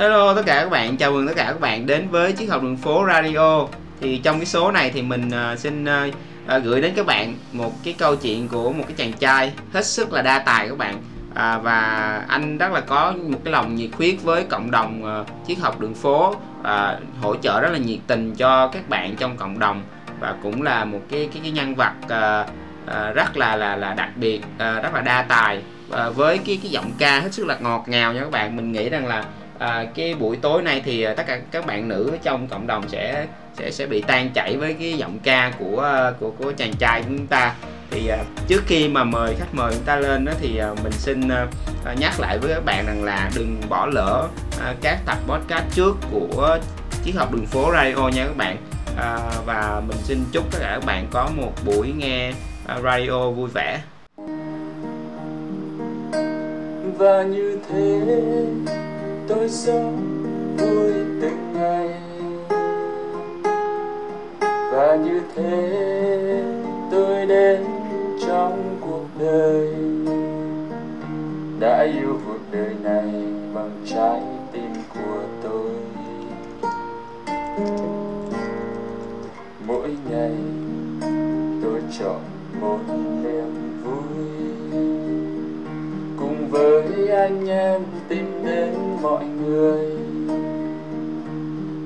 Hello tất cả các bạn, chào mừng tất cả các bạn đến với Chiếc học đường phố Radio. Thì trong cái số này thì mình uh, xin uh, uh, gửi đến các bạn một cái câu chuyện của một cái chàng trai hết sức là đa tài các bạn. À, Và anh rất là có một cái lòng nhiệt huyết với cộng đồng uh, Chiếc học đường phố à, Hỗ trợ rất là nhiệt tình cho các bạn trong cộng đồng Và cũng là một cái cái, cái nhân vật uh, uh, rất là là là đặc biệt, uh, rất là đa tài. À, với cái cái giọng ca hết sức là ngọt ngào nha các bạn mình nghĩ rằng là à, cái buổi tối nay thì à, tất cả các bạn nữ trong cộng đồng sẽ sẽ sẽ bị tan chảy với cái giọng ca của của của chàng trai của chúng ta. Thì à, trước khi mà mời khách mời chúng ta lên đó thì à, mình xin à, à nhắc lại với các bạn rằng là đừng bỏ lỡ à, các tập podcast trước của chiếc học đường phố radio nha các bạn. À, và mình xin chúc tất cả các bạn có một buổi nghe à, radio vui vẻ. Và như thế tôi sống vui từng ngày. Và như thế tôi đến trong cuộc đời. Đã yêu cuộc đời này bằng trái tim của tôi. Mỗi ngày tôi chọn một niềm vui. Cùng với anh em tìm đến mọi người.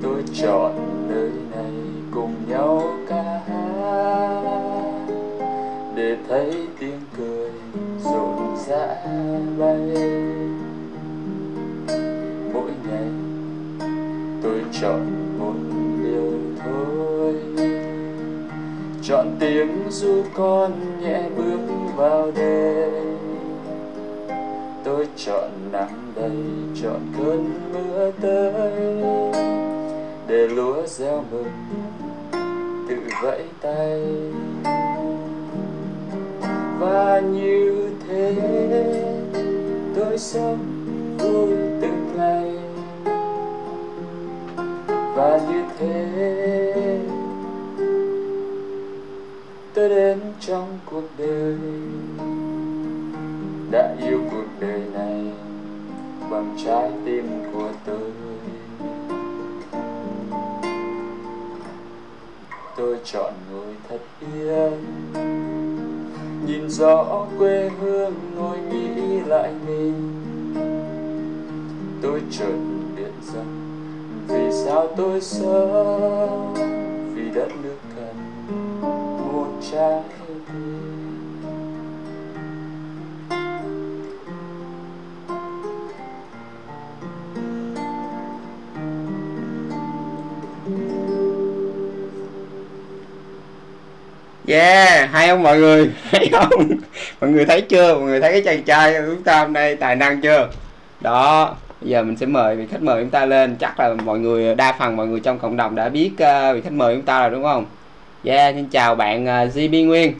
Tôi chọn nơi này cùng nhau ca hát, để thấy tiếng cười rộn rã bay. Mỗi ngày tôi chọn một điều thôi. Chọn tiếng du con nhẹ bước vào đêm tôi chọn nắng đầy, chọn cơn mưa tới. Để lúa gieo mừng, tự vẫy tay. Và như thế, tôi sống vui từng ngày. Và như thế, tôi đến trong cuộc đời đã yêu cuộc đời này, bằng trái tim của tôi. Tôi chọn ngồi thật yên, nhìn rõ quê hương, ngồi nghĩ lại mình. Tôi chợt biết rằng vì sao tôi sống vì đất nước cần một trái Yeah, hay không mọi người? Hay không? Mọi người thấy chưa? Mọi người thấy cái chàng trai của chúng ta hôm nay tài năng chưa? Đó, bây giờ mình sẽ mời vị khách mời chúng ta lên. Chắc là mọi người, đa phần mọi người trong cộng đồng đã biết uh, vị khách mời chúng ta rồi đúng không? Yeah, xin chào bạn ờ, uh, GB Nguyên.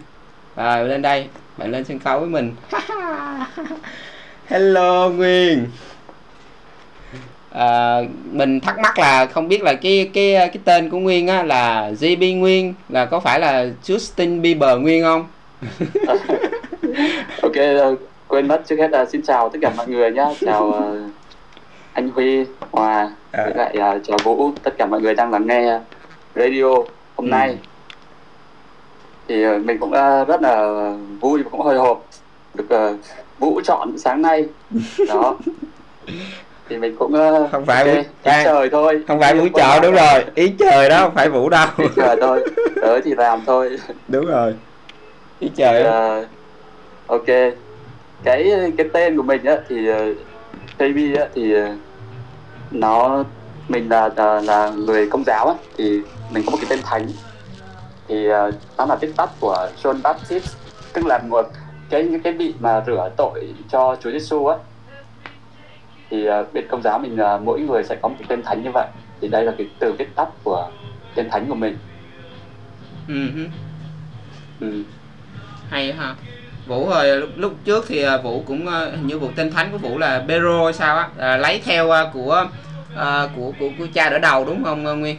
À, lên đây, bạn lên sân khấu với mình. Hello Nguyên à, mình thắc mắc là không biết là cái cái cái tên của Nguyên á là JB Nguyên là có phải là Justin Bieber Nguyên không? ok quên mất trước hết là xin chào tất cả mọi người nhá chào uh, anh Huy Hòa à. với lại uh, chào Vũ tất cả mọi người đang lắng nghe radio hôm ừ. nay thì uh, mình cũng uh, rất là vui và cũng hồi hộp được uh, Vũ chọn sáng nay đó thì mình cũng uh, không phải okay, ý trời thôi. không phải vũ chọn đúng rồi. Ý trời đó không phải vũ đâu. Ý trời thôi tới thì làm thôi. Đúng rồi. Ý trời thì, uh, ok. Cái cái tên của mình á thì uh, KB á thì uh, nó mình là, là là người công giáo á thì mình có một cái tên thánh. Thì uh, nó là viết tắt của John Baptist tức là một cái cái vị mà rửa tội cho Chúa Giêsu á thì uh, bên công giáo mình uh, mỗi người sẽ có một tên thánh như vậy. Thì đây là cái từ viết tắt của tên thánh của mình. Uh-huh. ừ. hay ha. Vũ hồi lúc, lúc trước thì uh, vũ cũng hình như vụ tên thánh của vũ là Bero hay sao á. Uh, lấy theo của uh, của của của cha đỡ đầu đúng không nguyên?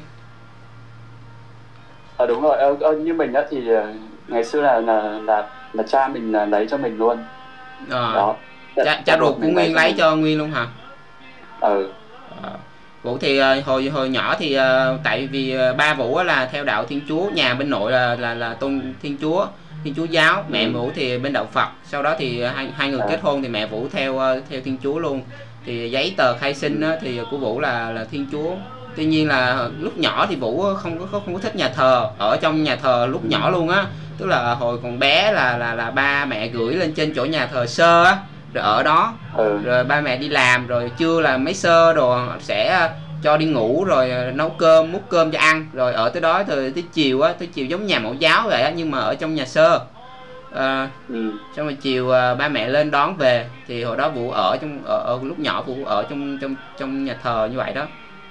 À, đúng rồi. Ờ, như mình á thì ngày xưa là là là, là cha mình là lấy cho mình luôn. À. đó. Cha, cha ruột của nguyên lấy cho nguyên luôn hả ừ. À. vũ thì uh, hồi hồi nhỏ thì uh, tại vì ba vũ là theo đạo thiên chúa nhà bên nội là là là tôn thiên chúa thiên chúa giáo mẹ ừ. vũ thì bên đạo phật. Sau đó thì hai hai người à. kết hôn thì mẹ vũ theo theo thiên chúa luôn. Thì giấy tờ khai sinh á, thì của vũ là là thiên chúa. Tuy nhiên là lúc nhỏ thì vũ không có không có thích nhà thờ ở trong nhà thờ lúc nhỏ luôn á. Tức là hồi còn bé là là là ba mẹ gửi lên trên chỗ nhà thờ sơ á rồi ở đó ừ. rồi ba mẹ đi làm rồi trưa là mấy sơ đồ sẽ cho đi ngủ rồi nấu cơm múc cơm cho ăn rồi ở tới đó rồi tới chiều á tới chiều giống nhà mẫu giáo vậy á nhưng mà ở trong nhà sơ à, ừ. xong rồi chiều à, ba mẹ lên đón về thì hồi đó vũ ở trong ở, ở lúc nhỏ vũ ở trong trong trong nhà thờ như vậy đó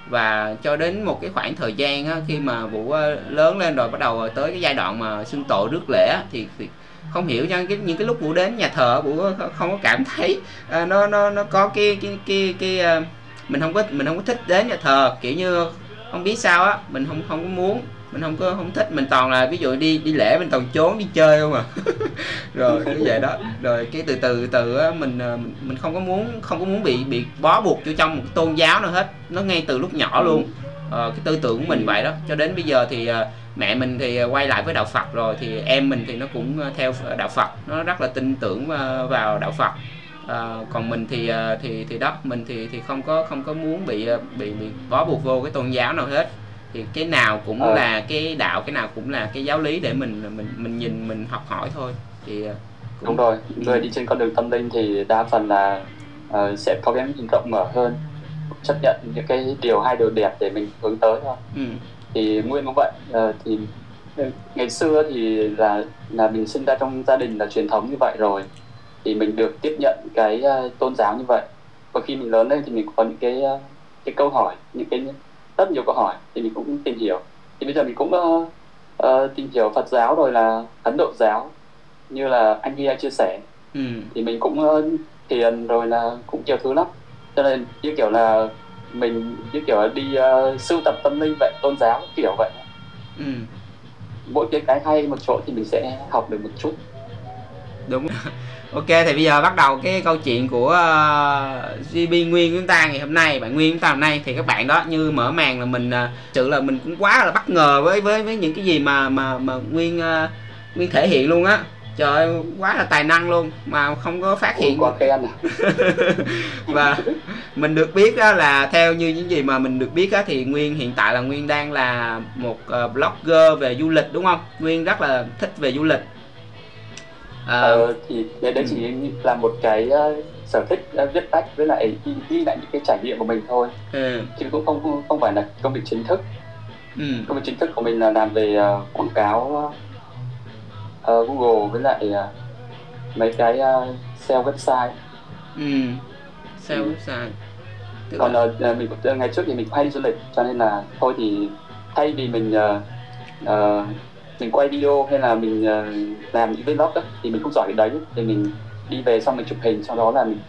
và cho đến một cái khoảng thời gian á, khi mà vũ lớn lên rồi bắt đầu tới cái giai đoạn mà xưng tội rước lễ á, thì, thì không hiểu nha. Cái những cái lúc vũ đến nhà thờ vũ ờ, không có cảm thấy uh, nó nó nó có cái cái cái cái uh, mình không có mình không có thích đến nhà thờ. Kiểu như không biết sao á mình không không có muốn mình không có không thích. Mình toàn là ví dụ đi đi lễ mình toàn trốn đi chơi không à. Rồi như vậy đó. Rồi cái từ từ từ á mình mình không có muốn không có muốn bị bị bó buộc vô trong một tôn giáo nào hết. Nó ngay từ lúc nhỏ luôn ờ, cái tư tưởng của mình vậy đó. Cho đến bây giờ thì uh, mẹ mình thì quay lại với đạo Phật rồi thì em mình thì nó cũng theo đạo Phật nó rất là tin tưởng vào đạo Phật. À, còn mình thì thì thì đó mình thì thì không có không có muốn bị bị bị bó buộc vô cái tôn giáo nào hết. Thì cái nào cũng à. là cái đạo cái nào cũng là cái giáo lý để mình mình mình nhìn mình học hỏi thôi. Thì cũng... đúng rồi. Người đi trên con đường tâm linh thì đa phần là uh, sẽ có cái nhìn rộng mở hơn chấp nhận những cái điều hai điều đẹp để mình hướng tới thôi. Ừ. thì nguyên cũng vậy. Uh, thì ngày xưa thì là là mình sinh ra trong gia đình là truyền thống như vậy rồi. Thì mình được tiếp nhận cái uh, tôn giáo như vậy. Và khi mình lớn lên thì mình có những cái uh, cái câu hỏi những cái rất nhiều câu hỏi thì mình cũng tìm hiểu. Thì bây giờ mình cũng uh, uh, tìm hiểu Phật giáo rồi là Ấn Độ giáo như là anh Ghi chia sẻ. Ừ. thì mình cũng uh, thiền rồi là cũng nhiều thứ lắm cho nên như kiểu là mình như kiểu là đi uh, sưu tập tâm linh vậy tôn giáo kiểu vậy. Ừ. mỗi cái cái hay một chỗ thì mình sẽ học được một chút. Đúng. Ok thì bây giờ bắt đầu cái câu chuyện của uh, GB Nguyên chúng ta ngày hôm nay bạn Nguyên chúng ta hôm nay. Thì các bạn đó như mở màn là mình uh, sự là mình cũng quá là bất ngờ với với với những cái gì mà mà mà Nguyên uh, Nguyên thể hiện luôn á trời ơi quá là tài năng luôn mà không có phát hiện quá khen à. và mình được biết đó là theo như những gì mà mình được biết á thì nguyên hiện tại là nguyên đang là một uh, blogger về du lịch đúng không nguyên rất là thích về du lịch à, ờ, thì đấy, đấy chỉ là một cái uh, sở thích uh, viết tách với lại ghi, ghi lại những cái trải nghiệm của mình thôi ừ. chứ cũng không không phải là công việc chính thức ừ. công việc chính thức của mình là làm về uh, quảng cáo uh, Google với lại uh, mấy cái uh, SEO website ừ. SEO ừ. website Tức còn là... uh, mình ngày trước thì mình hay đi du lịch cho nên là thôi thì thay vì mình uh, uh, mình quay video hay là mình uh, làm những vlog đó thì mình không giỏi cái đấy thì mình đi về xong mình chụp hình sau đó là mình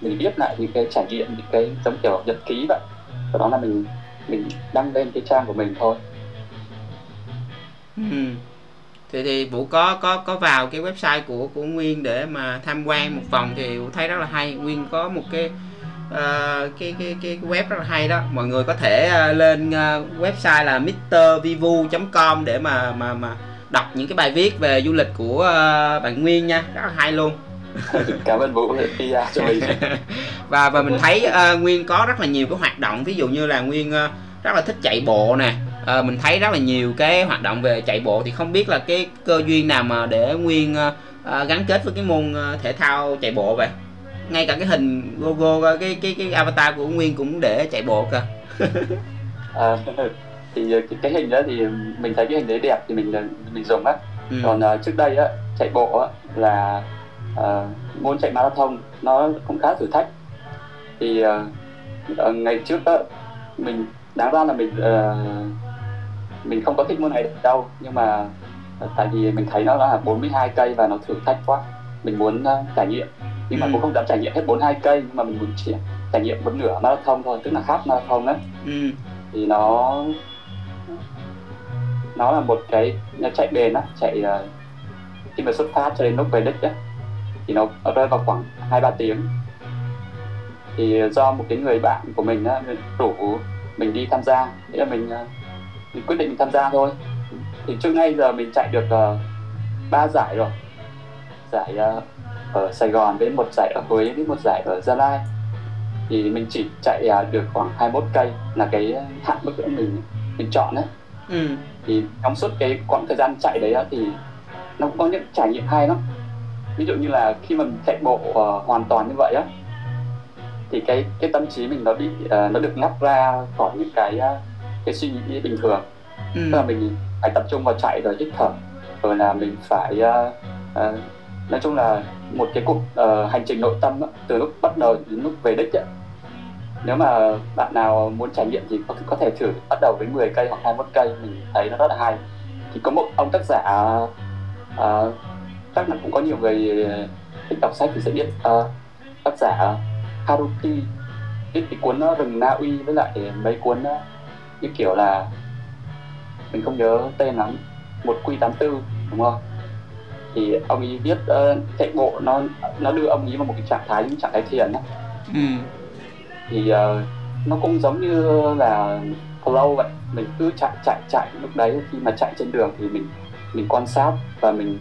mình viết lại những cái trải nghiệm những cái giống kiểu nhật ký vậy sau đó là mình mình đăng lên cái trang của mình thôi ừ. Thì thì vũ có có có vào cái website của của nguyên để mà tham quan một vòng thì vũ thấy rất là hay. Nguyên có một cái uh, cái, cái cái web rất là hay đó. Mọi người có thể uh, lên uh, website là mrvivu.com để mà mà mà đọc những cái bài viết về du lịch của uh, bạn Nguyên nha. Rất là hay luôn. Cảm ơn vũ PR cho mình. Và và mình thấy uh, Nguyên có rất là nhiều cái hoạt động. Ví dụ như là Nguyên uh, rất là thích chạy bộ nè uh, mình thấy rất là nhiều cái hoạt động về chạy bộ thì không biết là cái cơ duyên nào mà để Nguyên uh, gắn kết với cái môn thể thao chạy bộ vậy? Ngay cả cái hình logo cái cái cái avatar của nguyên cũng để chạy bộ cơ. À, thì cái, cái hình đó thì mình thấy cái hình đấy đẹp thì mình mình dùng á. Ừ. còn uh, trước đây á chạy bộ á là uh, môn chạy marathon nó cũng khá thử thách. Thì uh, ngày trước á mình đáng ra là mình uh, mình không có thích môn này đâu nhưng mà tại vì mình thấy nó là 42 cây và nó thử thách quá mình muốn uh, trải nghiệm nhưng mà ừ. cũng không dám trải nghiệm hết 42 cây nhưng mà mình muốn chỉ trải nghiệm một nửa marathon thôi tức là half marathon đấy ừ. thì nó nó là một cái nó chạy bền á chạy uh, khi mà xuất phát cho đến lúc về đích á thì nó, nó rơi vào khoảng hai ba tiếng thì do một cái người bạn của mình á rủ mình đi tham gia thế là mình uh, mình quyết định mình tham gia thôi. Thì trước nay giờ mình chạy được ba uh, giải rồi. Giải uh, ở Sài Gòn với một giải ở Huế với một giải ở Gia Lai. Thì mình chỉ chạy uh, được khoảng 21 cây là cái hạn mức mình mình chọn đấy. Ừ. thì trong suốt cái quãng thời gian chạy đấy thì nó cũng có những trải nghiệm hay lắm. Ví dụ như là khi mà mình chạy bộ uh, hoàn toàn như vậy á thì cái cái tâm trí mình nó bị uh, nó được ngắt ra khỏi những cái uh, cái suy nghĩ bình thường ừ. tức là mình phải tập trung vào chạy rồi hít thở rồi là mình phải uh, uh, nói chung là một cái cuộc uh, hành trình nội tâm đó, từ lúc bắt đầu đến lúc về đích ấy. nếu mà bạn nào muốn trải nghiệm thì có, có thể thử bắt đầu với 10 cây hoặc 21 cây mình thấy nó rất là hay thì có một ông tác giả uh, chắc là cũng có nhiều người thích đọc sách thì sẽ biết uh, tác giả Haruki viết cái cuốn rừng Na Uy với lại mấy cuốn như kiểu là mình không nhớ tên lắm một quy 84 đúng không thì ông ấy viết uh, chạy bộ nó nó đưa ông ấy vào một cái trạng thái những trạng thái thiền đó. Ừ. thì uh, nó cũng giống như là flow vậy mình cứ chạy chạy chạy lúc đấy khi mà chạy trên đường thì mình mình quan sát và mình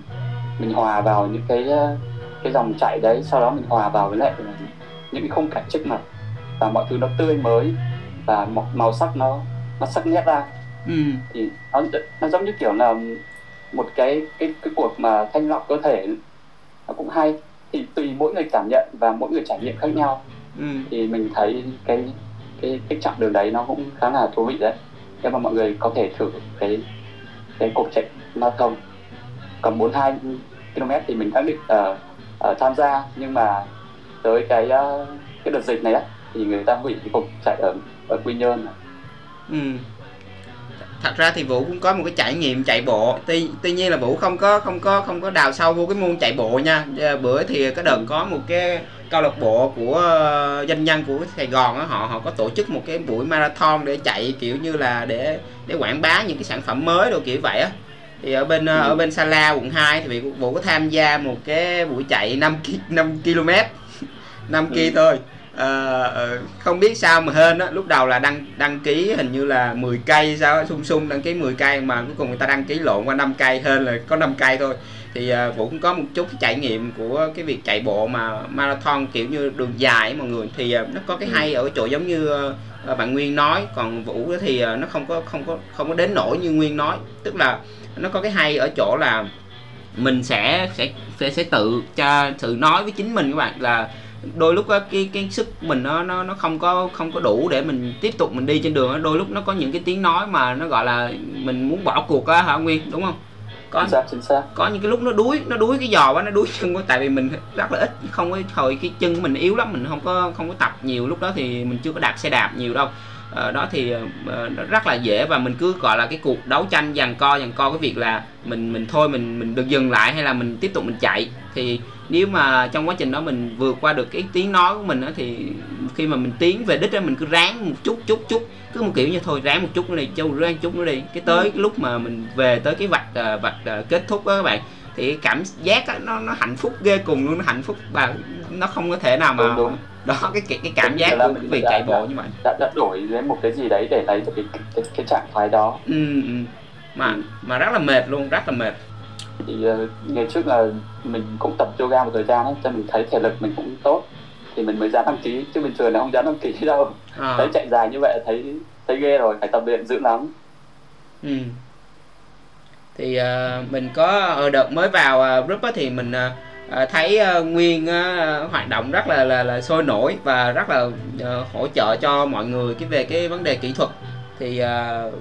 mình hòa vào những cái cái dòng chạy đấy sau đó mình hòa vào với lại những cái khung cảnh trước mặt và mọi thứ nó tươi mới và màu sắc nó nó sắc nét ra ừ. thì nó nó giống như kiểu là một cái cái cái cuộc mà thanh lọc cơ thể nó cũng hay thì tùy mỗi người cảm nhận và mỗi người trải nghiệm khác nhau ừ. thì mình thấy cái cái cái chặng đường đấy nó cũng khá là thú vị đấy nếu mà mọi người có thể thử cái cái cuộc chạy marathon còn 42 km thì mình đã định uh, uh, tham gia nhưng mà tới cái uh, cái đợt dịch này á thì người ta hủy cái cuộc chạy ở ở quy nhơn này. Ừ. thật ra thì vũ cũng có một cái trải nghiệm chạy bộ tuy tuy nhiên là vũ không có không có không có đào sâu vô cái môn chạy bộ nha bữa thì cái đợt có một cái câu lạc bộ của doanh nhân của Sài Gòn á họ họ có tổ chức một cái buổi marathon để chạy kiểu như là để để quảng bá những cái sản phẩm mới rồi kiểu vậy á thì ở bên ừ. ở bên Sala quận 2 thì Vũ có tham gia một cái buổi chạy 5 5 km 5 km ừ. thôi à, không biết sao mà hên á. Lúc đầu là đăng đăng ký hình như là 10 cây sao sung sung đăng ký 10 cây mà cuối cùng người ta đăng ký lộn qua 5 cây hên là có 5 cây thôi. Thì uh, vũ cũng có một chút trải nghiệm của cái việc chạy bộ mà marathon kiểu như đường dài mọi người. Thì uh, nó có cái ừ. hay ở chỗ giống như uh, bạn nguyên nói. Còn vũ thì uh, nó không có không có không có đến nổi như nguyên nói. Tức là nó có cái hay ở chỗ là mình sẽ sẽ sẽ, sẽ tự cho tự nói với chính mình các bạn là đôi lúc cái cái sức mình nó nó nó không có không có đủ để mình tiếp tục mình đi trên đường á đôi lúc nó có những cái tiếng nói mà nó gọi là mình muốn bỏ cuộc á hả nguyên đúng không? Có chính xác, chính xác. có những cái lúc nó đuối nó đuối cái giò quá nó đuối chân quá tại vì mình rất là ít không có thời cái chân của mình yếu lắm mình không có không có tập nhiều lúc đó thì mình chưa có đạp xe đạp nhiều đâu. Uh, đó thì uh, rất là dễ và mình cứ gọi là cái cuộc đấu tranh dằn co dằn co cái việc là mình mình thôi mình mình được dừng lại hay là mình tiếp tục mình chạy. Thì nếu mà trong quá trình đó mình vượt qua được cái tiếng nói của mình đó, thì khi mà mình tiến về đích đó mình cứ ráng một chút chút chút. Cứ một kiểu như thôi ráng một chút nữa đi châu ráng chút nữa đi. Cái tới cái lúc mà mình về tới cái vạch uh, vạch uh, kết thúc đó các bạn thì cảm giác đó, nó nó hạnh phúc ghê cùng luôn nó hạnh phúc và nó không có thể nào mà đúng, đúng. Đó cái cái cảm giác của cái việc chạy bộ như vậy. đã, đã đổi đến một cái gì đấy để lấy được cái cái, cái trạng thái đó. Ừ, ừ. mà mà rất là mệt luôn rất là mệt thì uh, ngày trước là mình cũng tập yoga một thời gian ấy, cho mình thấy thể lực mình cũng tốt thì mình mới dám đăng ký chứ bình thường là không dám đăng ký đâu à. thấy chạy dài như vậy thấy thấy ghê rồi phải tập luyện dữ lắm ừ. thì uh, mình có ở đợt mới vào uh, group thì mình uh, thấy uh, nguyên uh, hoạt động rất là là, là sôi nổi và rất là uh, hỗ trợ cho mọi người cái về cái vấn đề kỹ thuật thì uh,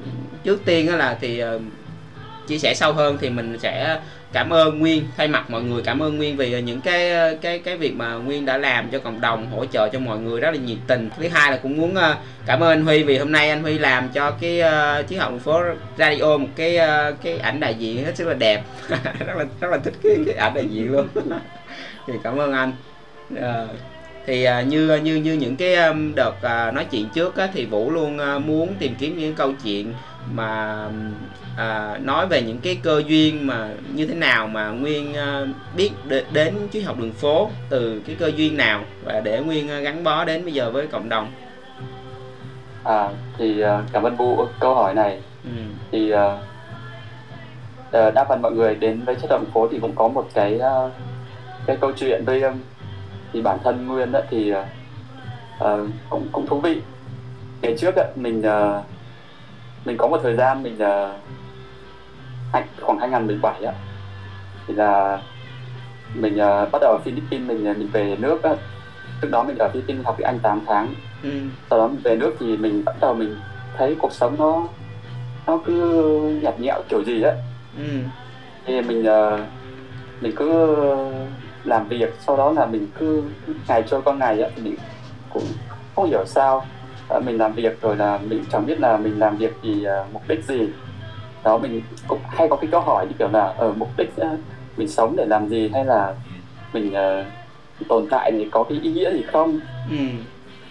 trước tiên là thì uh, chia sẻ sâu hơn thì mình sẽ cảm ơn Nguyên thay mặt mọi người cảm ơn Nguyên vì những cái cái cái việc mà Nguyên đã làm cho cộng đồng hỗ trợ cho mọi người rất là nhiệt tình. Thứ hai là cũng muốn ờ, cảm ơn anh Huy vì hôm nay anh Huy làm cho cái uh, chiếc hậu phố radio một cái uh, cái ảnh đại diện hết sức là đẹp. Rất là rất là thích cái, cái ảnh đại diện luôn. Thì cảm ơn anh. Uh, thì uh, như như như những cái um, đợt uh, nói chuyện trước á, thì Vũ luôn uh, muốn tìm kiếm những câu chuyện mà à, nói về những cái cơ duyên mà như thế nào mà nguyên à, biết đ- đến chuyến học đường phố từ cái cơ duyên nào và để nguyên à, gắn bó đến bây giờ với cộng đồng? À thì uh, cảm ơn bu câu hỏi này. Ừ. thì uh, đa phần mọi người đến với chất động phố thì cũng có một cái uh, cái câu chuyện với um, thì bản thân nguyên đó thì uh, cũng cũng thú vị. Ngày trước đó, mình uh, mình có một thời gian mình uh, khoảng 2017 á. Thì là mình uh, bắt đầu ở Philippines mình mình về nước á. Trước đó mình ở Philippines học tiếng Anh 8 tháng. Ừ. sau đó mình về nước thì mình bắt đầu mình thấy cuộc sống nó nó cứ nhạt nhẽo kiểu gì á. Ừ. thì mình uh, mình cứ làm việc sau đó là mình cứ ngày trôi qua ngày á thì mình cũng không hiểu sao uh, mình làm việc rồi là mình chẳng biết là mình làm việc vì uh, mục đích gì. Đó mình cũng hay có cái câu hỏi như kiểu là ở uh, mục đích uh, mình sống để làm gì hay là mình uh, tồn tại thì có cái ý nghĩa gì không? Ừ.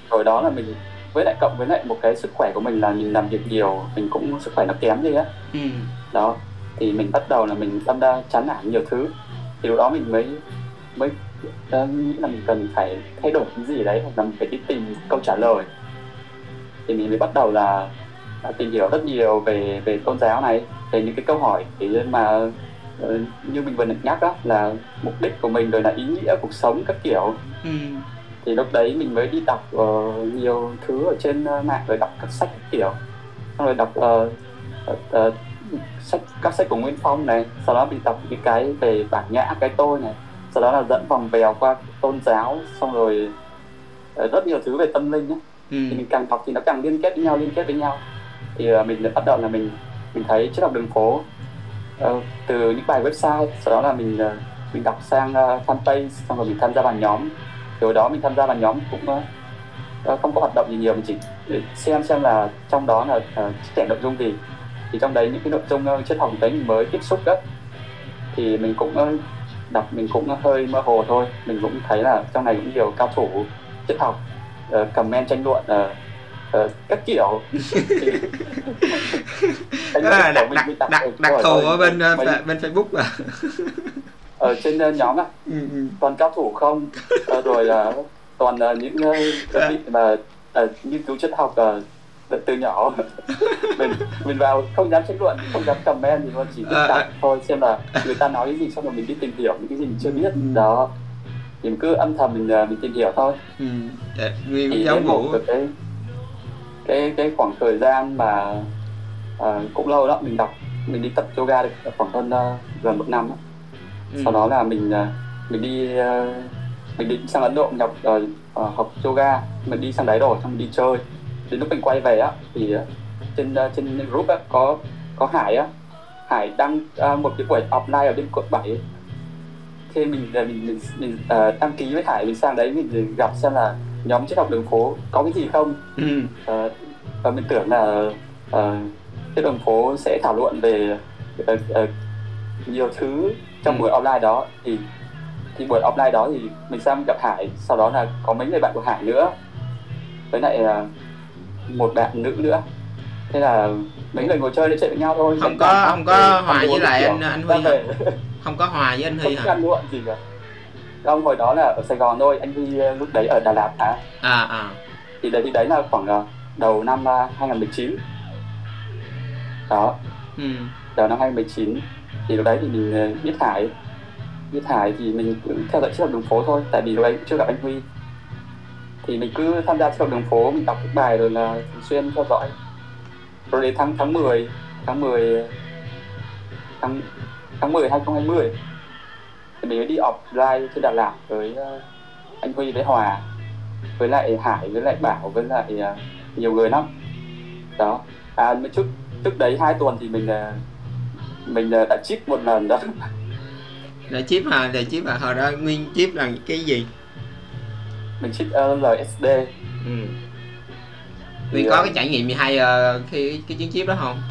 rồi đó là mình với lại cộng với lại một cái sức khỏe của mình là mình làm việc nhiều mình cũng sức khỏe nó kém đi á. Ừ. đó thì mình bắt đầu là mình tâm đa chán nản nhiều thứ. Thì lúc đó mình mới mới uh, nghĩ là mình cần phải thay đổi cái gì đấy hoặc là mình phải đi tìm câu trả lời thì mình mới bắt đầu là, là tìm hiểu rất nhiều về về tôn giáo này về những cái câu hỏi thì mà uh, như mình vừa nhắc đó là mục đích của mình rồi là ý nghĩa cuộc sống các kiểu ừ. thì lúc đấy mình mới đi đọc uh, nhiều thứ ở trên uh, mạng rồi đọc các sách các kiểu xong rồi đọc uh, uh, uh, sách các sách của Nguyễn Phong này sau đó mình đọc những cái về bản nhã cái tôi này sau đó là dẫn vòng vèo qua tôn giáo xong rồi rất nhiều thứ về tâm linh ấy. Ừ. thì mình càng học thì nó càng liên kết với nhau liên kết với nhau. Thì uh, mình bắt đầu là mình mình thấy triết học đường phố uh, từ những bài website sau đó là mình uh, mình đọc sang uh, fanpage xong rồi mình tham gia vào nhóm. Từ đó mình tham gia vào nhóm cũng uh, không có hoạt động gì nhiều mình chỉ xem xem là trong đó là uh, chia nội dung gì. Thì trong đấy những cái nội dung uh, triết học đấy mình mới tiếp xúc đó. Thì mình cũng uh, đọc mình cũng hơi mơ hồ thôi. Mình cũng thấy là trong này cũng nhiều cao thủ triết học uh, comment tranh luận uh, uh, các kiểu. À, đặc, đặc, đặc, đặc, đặc thù ở bên uh, bên Facebook à ở trên uh, nhóm á ừ, ừ. toàn cao thủ không? Uh, rồi là toàn uh, những uh, vị mà uh, nghiên cứu triết học uh, từ nhỏ. Mình mình vào không dám tranh luận không dám comment thì thôi chỉ biết đọc thôi xem là người ta nói cái gì xong rồi mình đi tìm hiểu những cái gì mình chưa biết. Ừ. đó mình cứ âm thầm mình mình tìm hiểu thôi ừ. thì giáo vụ cái cái cái khoảng thời gian mà uh, cũng lâu đó mình đọc mình đi tập yoga được khoảng hơn uh, gần một năm đó. Ừ. sau đó là mình uh, mình đi uh, mình định sang Ấn Độ mình học uh, học yoga mình đi sang đấy rồi xong mình đi chơi đến lúc mình quay về á thì uh, trên uh, trên group á có có Hải á Hải đăng uh, một cái buổi offline ở bên quận 7 khi mình mình mình, mình uh, đăng ký với Hải mình sang đấy mình gặp xem là nhóm triết học đường phố có cái gì không? Ừ. uh, và mình tưởng là uh, triết đường phố sẽ thảo luận về uh, uh, nhiều thứ trong ừ. buổi offline đó. Thì thì buổi offline đó thì mình sang gặp Hải sau đó là có mấy người bạn của Hải nữa. Với lại uh, một bạn nữ nữa. Thế là mấy người ngồi chơi để chơi với nhau thôi. Không có không có hòa với lại anh anh Huy không có hòa với anh Huy hả? không có gì cả. Không hồi đó là ở Sài Gòn thôi anh Huy lúc đấy ở Đà Lạt hả? À à. Thì đấy thì đấy là khoảng đầu năm 2019 đó. Ừ. đầu năm 2019 thì lúc đấy thì mình biết Hải. Biết Hải thì mình cũng theo dõi chiếc đường phố thôi tại vì lúc đấy chưa gặp anh Huy. Thì mình cứ tham gia học đường phố mình đọc các bài rồi là thường xuyên theo dõi. Rồi đến tháng tháng 10 tháng 10 tháng tháng 10 2020 thì mình mới đi offline trên Đà Lạt với uh, anh Huy với Hòa với lại Hải với lại Bảo với lại uh, nhiều người lắm. Đó. À trước trước đấy hai tuần thì mình uh, mình uh, đã chip một lần đó. Đã chip hả? Để chip hả? Hồi đó nguyên chip là cái gì? Mình chip uh, LSD ừ. Nguyên có cái trải nghiệm gì hay uh, khi cái chuyến chip đó không?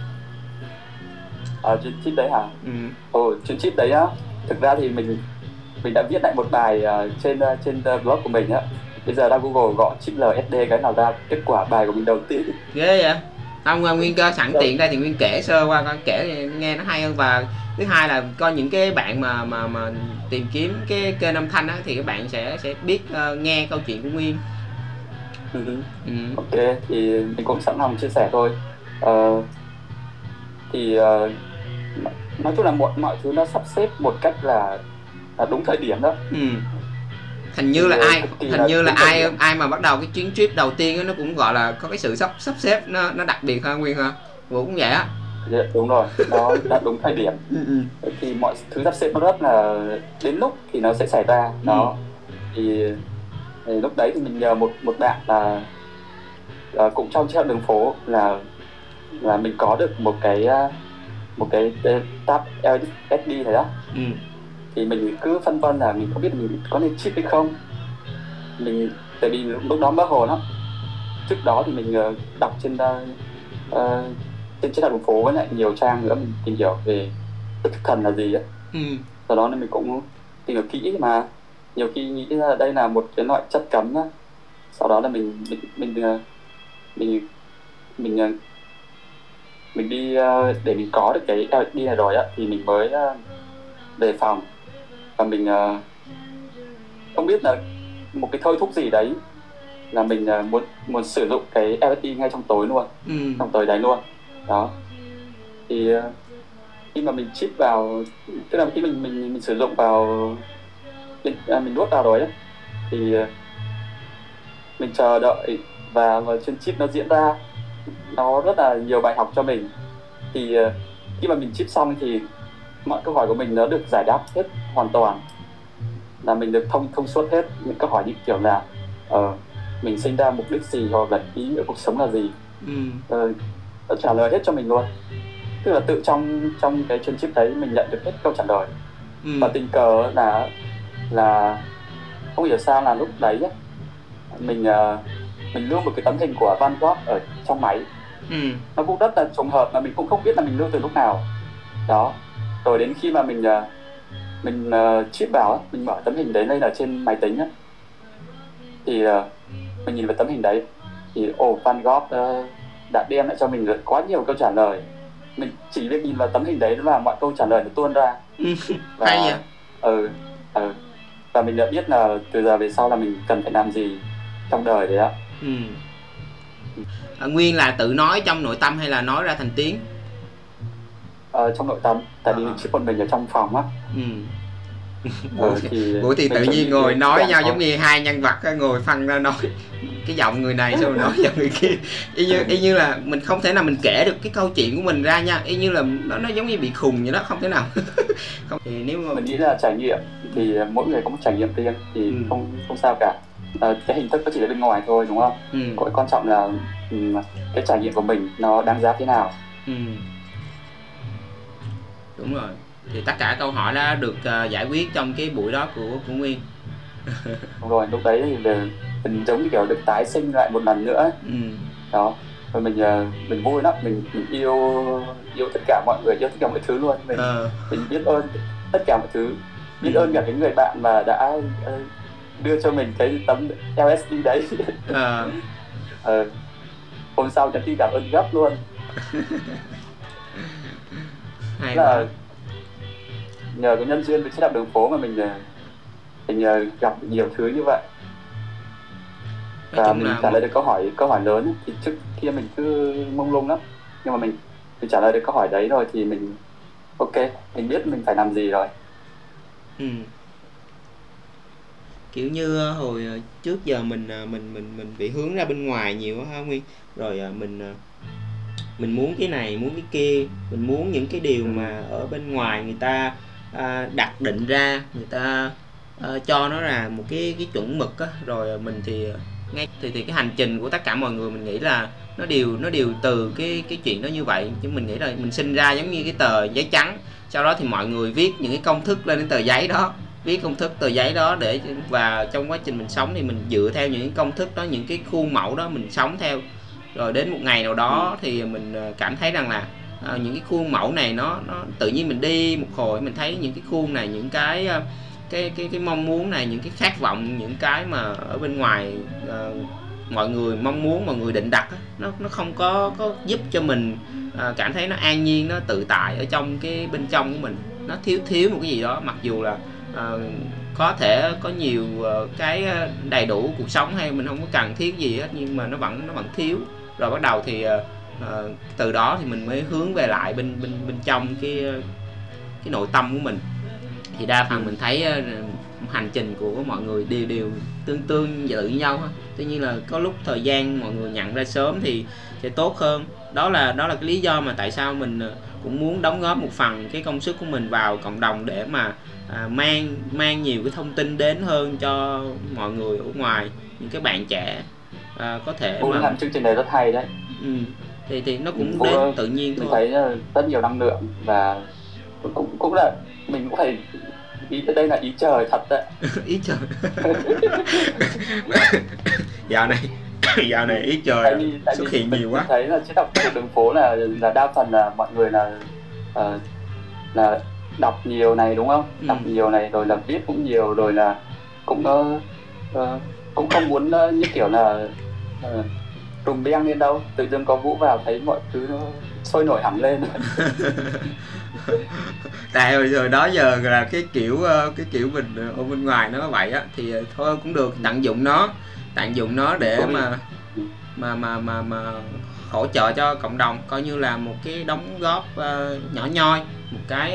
Ờ uh, chuyến chip đấy hả? Ừ. Ồ chuyến chip đấy á. Thực ra thì mình mình đã viết lại một bài uh, trên uh, trên uh, blog của mình á. Bây giờ ra google gõ chip lsd cái nào ra kết quả bài của mình đầu tiên. Ghê vậy? Không nguyên cơ sẵn tiện đây thì nguyên kể sơ qua coi kể nghe nó hay hơn. Và thứ hai là coi những cái bạn mà mà mà tìm kiếm cái kênh âm thanh á thì các bạn sẽ sẽ biết uh, nghe câu chuyện của nguyên. Ừ ừ. ok thì mình cũng sẵn lòng chia sẻ thôi. Ờ, thì ờ, nói chung là mọi mọi thứ nó sắp xếp một cách là, là đúng thời điểm đó. Ừ. hình như là Thì, ai cực kỳ hình là như là ai điểm. ai mà bắt đầu cái chuyến trip đầu tiên á, nó cũng gọi là có cái sự sắp sắp xếp nó nó đặc biệt ha nguyên ha vũ cũng vậy á. Dạ, đúng rồi. Nó đã đúng thời điểm. Ừ, ừ. thì mọi thứ sắp xếp nó rất là đến lúc thì nó sẽ xảy ra. Đó. Thì, thì lúc đấy thì mình nhờ một một bạn là ờ, cũng trong chiếc đường phố là là mình có được một cái ờ, một cái ờ, tab LSD này đó. Ừ. thì mình cứ phân vân là mình không biết mình có nên chip hay không. Mình tại vì lúc đó mơ hồ lắm. Trước đó thì mình ờ, đọc trên ờ, trên trên đường phố với lại nhiều trang nữa mình tìm hiểu về thực thần là gì á. Ừ. sau đó nên mình cũng tìm hiểu kỹ mà nhiều khi nghĩ ra đây là một cái loại chất cấm á. Sau đó là mình mình mình mình mình ờ, mình đi ờ, để mình có được cái LSD này rồi á thì mình mới ờ, về phòng. Và mình ờ, không biết là một cái thôi thúc gì đấy là mình ờ, muốn muốn sử dụng cái LSD ngay trong tối luôn. Ừ. trong tối đấy luôn. Đó. Thì ờ, khi mà mình chip vào tức là khi mình mình mình sử dụng vào mình, à, mình nuốt vào rồi ấy, thì ờ, mình chờ đợi và, và trên chip nó diễn ra nó rất là nhiều bài học cho mình. Thì ờ, khi mà mình chip xong thì mọi câu hỏi của mình nó được giải đáp hết hoàn toàn. Là mình được thông thông suốt hết những câu hỏi như kiểu là ờ, mình sinh ra mục đích gì hoặc là ý nghĩa cuộc sống là gì. Ừ. nó trả lời hết cho mình luôn. Tức là tự trong trong cái chuyên chip đấy mình nhận được hết câu trả lời. Ừ. và tình cờ là là không hiểu sao là lúc đấy mình ờ, mình lưu một cái tấm hình của Van Gogh ở trong máy. Ừ. nó cũng rất là trùng hợp mà mình cũng không biết là mình lưu từ lúc nào. Đó. Rồi đến khi mà mình ờ, mình uh, chip vào mình mở tấm hình đấy lên ở trên máy tính á thì ờ, mình nhìn vào tấm hình đấy thì ồ Van Gogh ờ, đã đem lại cho mình được quá nhiều câu trả lời. Mình chỉ việc nhìn vào tấm hình đấy là mọi câu trả lời nó tuôn ra. Và hay vậy? ừ, ừ. và mình đã biết là từ giờ về sau là mình cần phải làm gì trong đời đấy á. Ừ. à, nguyên là tự nói trong nội tâm hay là nói ra thành tiếng? Ờ, trong nội tâm tại vì À. chỉ còn mình ở trong phòng á. Ừ. ừ, thì Buổi thì tự nhiên ngồi nói nhau giống như hai nhân vật ngồi phân ra nói cái giọng người này xong rồi nói giọng người kia. Y như y như là mình không thể nào mình kể được cái câu chuyện của mình ra nha. Y như là nó nó giống như bị khùng vậy đó không thể nào. Không thì nếu mà mình nghĩ là trải nghiệm thì mỗi người có một trải nghiệm riêng thì Ừ. không không sao cả Ờ, cái hình thức nó chỉ là bên ngoài thôi đúng không? Ừ, Cái quan trọng là ừm, cái trải nghiệm của mình nó đáng giá thế nào. Ừ. đúng rồi. Thì tất cả câu hỏi đã được ờ, giải quyết trong cái buổi đó của của nguyên. Đúng rồi lúc đấy thì về- mình giống như kiểu được tái sinh lại một lần nữa ừ. đó. Và mình ờ, mình vui lắm mình mình yêu yêu tất cả mọi người yêu tất cả mọi thứ luôn. Mình Ờ, mình biết ơn tất cả mọi thứ biết ơn cả cái người bạn mà đã đưa cho mình cái tấm LSD đấy. Ờ, ờ, hôm sau nhắn tin cảm ơn gấp luôn. Hay là quá. nhờ có nhân duyên với xe đạp đường phố mà mình ờ, mình ờ, gặp nhiều thứ như vậy. Và mình trả lời được câu hỏi câu hỏi lớn thì trước kia mình cứ mông lung lắm. Nhưng mà mình mình trả lời được câu hỏi đấy rồi thì mình ok mình biết mình phải làm gì rồi. Ừ. kiểu như ờ, hồi ờ, trước giờ mình ờ, mình mình mình bị hướng ra bên ngoài nhiều quá ha nguyên. Rồi mình mình muốn cái này muốn cái kia mình muốn những cái điều Ừ. mà ở bên ngoài người ta à, đặt định ra người ta cho nó là một cái cái chuẩn mực á. Rồi mình thì ngay thì thì cái hành trình của tất cả mọi người mình nghĩ là nó đều nó đều từ cái cái chuyện đó như vậy. Chứ mình nghĩ là mình sinh ra giống như cái tờ giấy trắng sau đó thì mọi người viết những cái công thức lên cái tờ giấy đó viết công thức tờ giấy đó để và trong quá trình mình sống thì mình dựa theo những công thức đó những cái khuôn mẫu đó mình sống theo. Rồi đến một ngày nào đó thì mình ờ, cảm thấy rằng là ờ, những cái khuôn mẫu này nó nó tự nhiên mình đi một hồi mình thấy những cái khuôn này những cái ờ, cái cái cái mong muốn này những cái khát vọng những cái mà ở bên ngoài ờ, mọi người mong muốn mọi người định đặt nó nó không có có giúp cho mình ờ, cảm thấy nó an nhiên nó tự tại ở trong cái bên trong của mình. Nó thiếu thiếu một cái gì đó mặc dù là Ờ, có thể có nhiều uh, cái ờ, đầy đủ cuộc sống hay mình không có cần thiết gì hết nhưng mà nó vẫn nó vẫn thiếu. Rồi bắt đầu thì uh, uh, từ đó thì mình mới hướng về lại bên bên bên trong cái cái nội tâm của mình. Thì đa phần mình thấy uh, hành trình của mọi người đều đều tương tương tự nhau tuy nhiên là có lúc thời gian mọi người nhận ra sớm thì sẽ tốt hơn. Đó là đó là cái lý do mà tại sao mình cũng muốn đóng góp một phần cái công sức của mình vào cộng đồng để mà à, mang mang nhiều cái thông tin đến hơn cho mọi người ở ngoài những cái bạn trẻ à, có thể mà làm chương trình này rất hay đấy. Ừ. thì thì nó cũng đến tự nhiên thôi thôi. thấy ờ, rất nhiều năng lượng và cũng cũng là mình cũng phải ý đây là ý trời thật đấy. Ý trời. Dạo này dạo này ý trời tại vì, tại xuất hiện mình, nhiều quá. thấy là trên đọc trên đường phố là là đa phần là mọi người là uh, là đọc nhiều này đúng không? Ừ. đọc nhiều này rồi là viết cũng nhiều rồi là cũng uh, uh, cũng không muốn uh, như kiểu là uh, trùng beng lên đâu. Tự dưng có vũ vào thấy mọi thứ nó sôi nổi hẳn lên. Tại hồi rồi đó giờ là cái kiểu cái kiểu mình ở bên ngoài nó vậy á thì thôi cũng được tận dụng nó tận dụng nó để mà mà mà mà mà hỗ trợ cho cộng đồng coi như là một cái đóng góp ờ, nhỏ nhoi một cái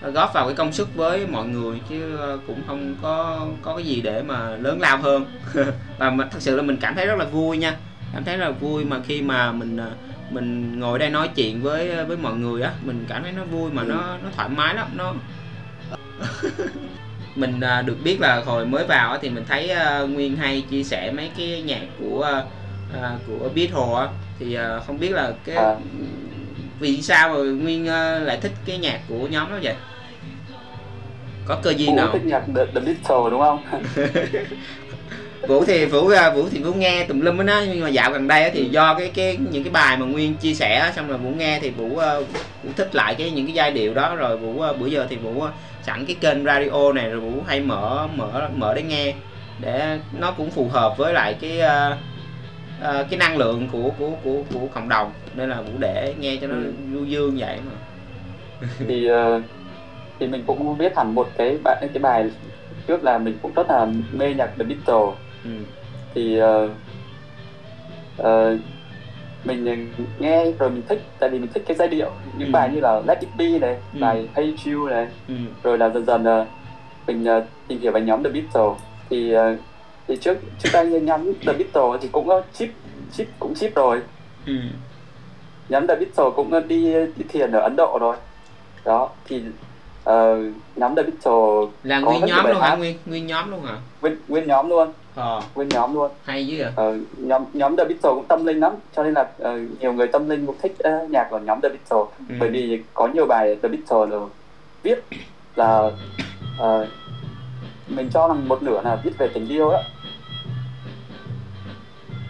ờ, góp vào cái công sức với mọi người chứ ờ, cũng không có có cái gì để mà lớn lao hơn và mà thật sự là mình cảm thấy rất là vui nha cảm thấy rất là vui mà khi mà mình ờ, mình ngồi đây nói chuyện với với mọi người á mình cảm thấy nó vui mà Ừ. nó nó thoải mái lắm nó mình à, được biết là hồi mới vào thì mình thấy à, nguyên hay chia sẻ mấy cái nhạc của à, của Beatles thì không biết là cái À. vì sao mà nguyên lại thích cái nhạc của nhóm đó vậy? Có cơ duyên vũ nào thích nhạc The, The Beatles đúng không? Vũ thì vũ vũ thì vũ nghe tùm lum á nhưng mà dạo gần đây thì do cái cái những cái bài mà nguyên chia sẻ xong rồi vũ nghe thì vũ vũ thích lại cái những cái giai điệu đó rồi vũ bữa giờ thì vũ sẵn cái kênh radio này rồi vũ hay mở mở mở để nghe để nó cũng phù hợp với lại cái à, à, cái năng lượng của của của của cộng đồng nên là vũ để nghe cho nó Ừ. du dương vậy mà thì ờ, thì mình cũng viết hẳn một cái bài cái bài trước là mình cũng rất là mê nhạc The Beatles ừ. thì ờ, ờ, mình nghe rồi mình thích tại vì mình thích cái giai điệu những Ừ. bài như là Let It Be này Ừ. bài Hey You này Ừ. rồi là dần dần ờ, mình ờ, tìm hiểu về nhóm The Beatles thì ờ, thì trước trước đây nhóm The Beatles thì cũng có chip chip cũng chip rồi Ừ. nhóm The Beatles cũng đi đi thiền ở Ấn Độ rồi đó thì ờ, nhóm The Beatles là nguyên nhóm luôn hả nguyên nguyên nhóm luôn hả nguyên, nguyên nhóm luôn ờ nguyên nhóm luôn hay dữ vậy ờ, nhóm nhóm The Beatles cũng tâm linh lắm cho nên là ờ, nhiều người tâm linh cũng thích ờ, nhạc của nhóm The Beatles Ừ. bởi vì có nhiều bài The Beatles là viết là ờ, mình cho rằng một nửa là viết về tình yêu đó